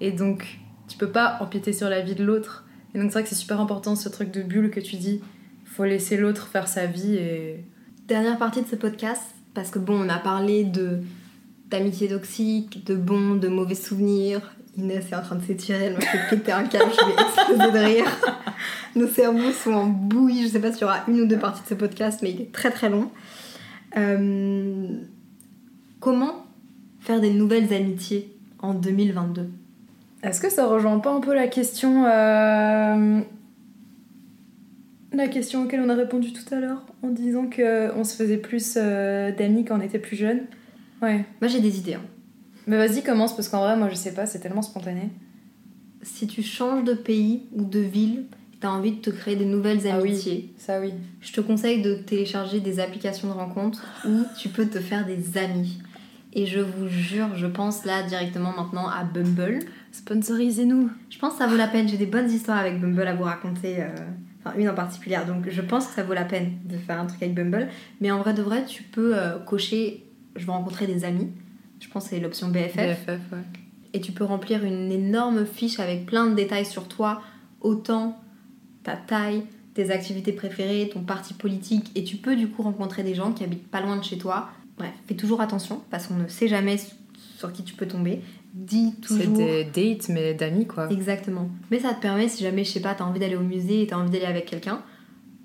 Et donc, tu peux pas empiéter sur la vie de l'autre. Et donc, c'est vrai que c'est super important ce truc de bulle que tu dis. Faut laisser l'autre faire sa vie et. Dernière partie de ce podcast, parce que bon, on a parlé de d'amitié toxique, de bons, de mauvais souvenirs. Inès est en train de s'étirer, elle m'a fait péter un câble, je vais exploser de rire. Nos cerveaux sont en bouillie, je sais pas s'il y aura une ou deux parties de ce podcast, mais il est très très long. Euh, Comment faire des nouvelles amitiés? En 2022 Est-ce que ça rejoint pas un peu la question. euh, La question auquel on a répondu tout à l'heure en disant qu'on se faisait plus euh, d'amis quand on était plus jeune Ouais. Moi j'ai des idées. hein. Mais vas-y, commence parce qu'en vrai, moi je sais pas, c'est tellement spontané. Si tu changes de pays ou de ville, tu as envie de te créer des nouvelles Ah oui. amitiés. Ça oui. Je te conseille de télécharger des applications de rencontres où tu peux te faire des amis. Et je vous jure, je pense là directement maintenant à Bumble. Sponsorisez-nous. Je pense que ça vaut la peine. J'ai des bonnes histoires avec Bumble à vous raconter. euh, Enfin, une en particulier. Donc je pense que ça vaut la peine de faire un truc avec Bumble. Mais en vrai de vrai, tu peux euh, cocher je veux rencontrer des amis. Je pense que c'est l'option BFF. BFF, ouais. et tu peux remplir une énorme fiche avec plein de détails sur toi, autant ta taille, tes activités préférées, ton parti politique, et tu peux du coup rencontrer des gens qui habitent pas loin de chez toi. Bref, fais toujours attention parce qu'on ne sait jamais sur qui tu peux tomber. Dis C'est toujours. des dates, mais d'amis quoi. Exactement. Mais ça te permet, si jamais, je sais pas, t'as envie d'aller au musée et t'as envie d'aller avec quelqu'un,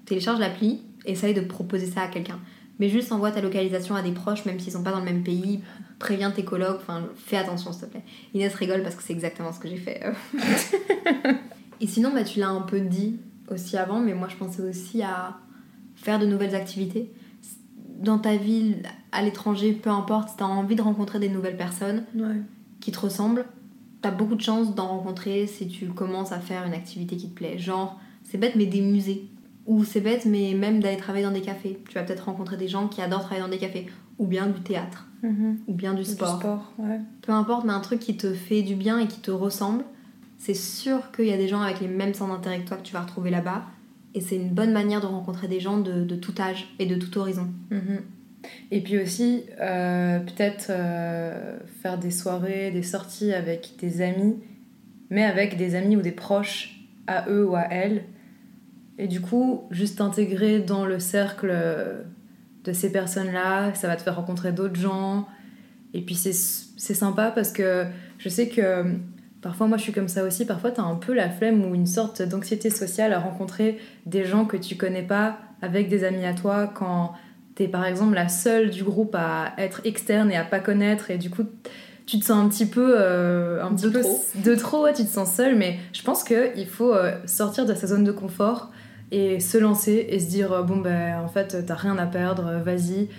télécharge l'appli, essaye de proposer ça à quelqu'un. Mais juste envoie ta localisation à des proches, même s'ils sont pas dans le même pays, préviens tes colocs, enfin, fais attention s'il te plaît. Inès rigole parce que c'est exactement ce que j'ai fait. et sinon, bah, tu l'as un peu dit aussi avant, mais moi je pensais aussi à faire de nouvelles activités. Dans ta ville, à l'étranger, peu importe, si t'as envie de rencontrer des nouvelles personnes, Ouais. qui te ressemblent, t'as beaucoup de chances d'en rencontrer si tu commences à faire une activité qui te plaît. Genre, c'est bête, mais des musées. Ou c'est bête, mais même d'aller travailler dans des cafés. Tu vas peut-être rencontrer des gens qui adorent travailler dans des cafés. Ou bien du théâtre. Ou bien du Du sport. sport, ouais. Peu importe, mais un truc qui te fait du bien et qui te ressemble. C'est sûr qu'il y a des gens avec les mêmes centres d'intérêt que toi que tu vas retrouver là-bas. Et c'est une bonne manière de rencontrer des gens de, de tout âge et de tout horizon. Mhm. Et puis aussi, euh, peut-être euh, faire des soirées, des sorties avec des amis, mais avec des amis ou des proches à eux ou à elles. Et du coup, juste intégrer dans le cercle de ces personnes-là, ça va te faire rencontrer d'autres gens. Et puis c'est sympa parce que je sais que parfois moi je suis comme ça aussi, parfois tu as un peu la flemme ou une sorte d'anxiété sociale à rencontrer des gens que tu connais pas avec des amis à toi quand t'es par exemple la seule du groupe à être externe et à pas connaître et du coup tu te sens un petit peu euh, un De petit peu trop. de trop ouais, tu te sens seule mais je pense que il faut euh, sortir de sa zone de confort et se lancer et se dire bon ben en fait t'as rien à perdre, vas-y.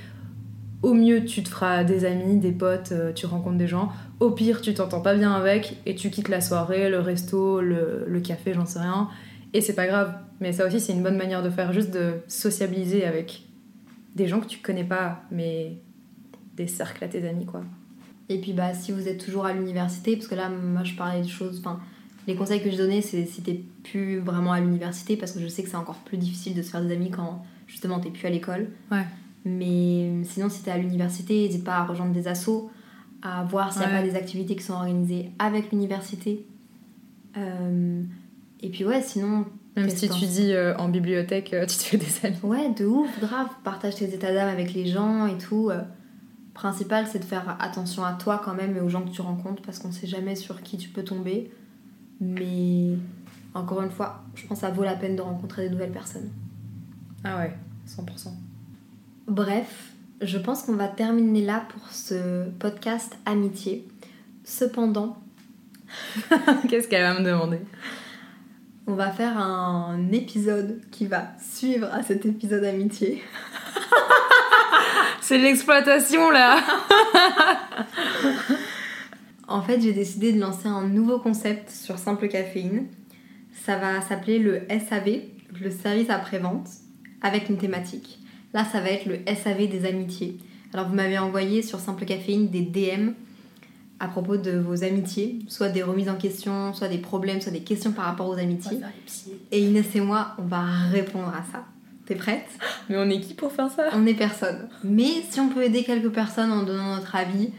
Au mieux tu te feras des amis, des potes, euh, tu rencontres des gens. Au pire tu t'entends pas bien avec et tu quittes la soirée, le resto, le, le café, j'en sais rien. Et c'est pas grave. Mais ça aussi c'est une bonne manière de faire, juste de sociabiliser avec des gens que tu connais pas, mais des cercles à tes amis quoi. Et puis bah si vous êtes toujours à l'université, parce que là moi je parlais de choses, enfin les conseils que je donnais c'est si t'es plus vraiment à l'université, parce que je sais que c'est encore plus difficile de se faire des amis quand justement t'es plus à l'école. Ouais. Mais sinon si t'es à l'université, n'hésite pas à rejoindre des assos, à voir s'il n'y a Ouais. pas des activités qui sont organisées avec l'université. Euh, et puis ouais sinon... Même si tu dis euh, en bibliothèque, euh, tu te fais des amis. Ouais, de ouf, grave. Partage tes états d'âme avec les gens et tout. Euh, principal, c'est de faire attention à toi quand même et aux gens que tu rencontres parce qu'on sait jamais sur qui tu peux tomber. Mais encore une fois, je pense que ça vaut la peine de rencontrer des nouvelles personnes. Ah ouais, 100%. Bref, je pense qu'on va terminer là pour ce podcast amitié. Cependant, Qu'est-ce qu'elle va me demander? On va faire un épisode qui va suivre à cet épisode amitié. C'est l'exploitation là En fait, j'ai décidé de lancer un nouveau concept sur Simple Caféine. Ça va s'appeler le SAV, le service après-vente, avec une thématique. Là, ça va être le SAV des amitiés. Alors, vous m'avez envoyé sur Simple Caféine des DM à propos de vos amitiés, soit des remises en question, soit des problèmes, soit des questions par rapport aux amitiés. Et Inès et moi, on va répondre à ça. T'es prête? Mais on est qui pour faire ça? On est personne. Mais si on peut aider quelques personnes en donnant notre avis,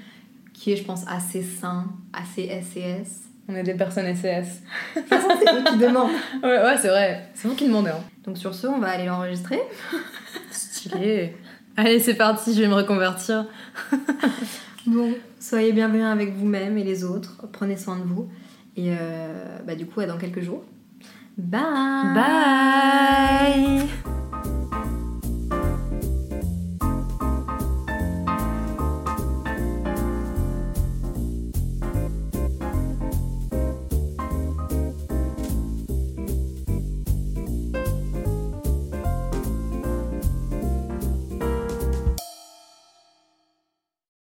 qui est, je pense, assez sain, assez SES. On est des personnes SES. De toute façon, c'est eux qui demandent. Ouais, ouais c'est vrai. C'est vous qui demandez. Hein. Donc sur ce, on va aller l'enregistrer. Stylé. Allez, c'est parti, je vais me reconvertir. Bon, soyez bienveillants avec vous-même et les autres. Prenez soin de vous. Et euh, bah, du coup, à dans quelques jours. Bye Bye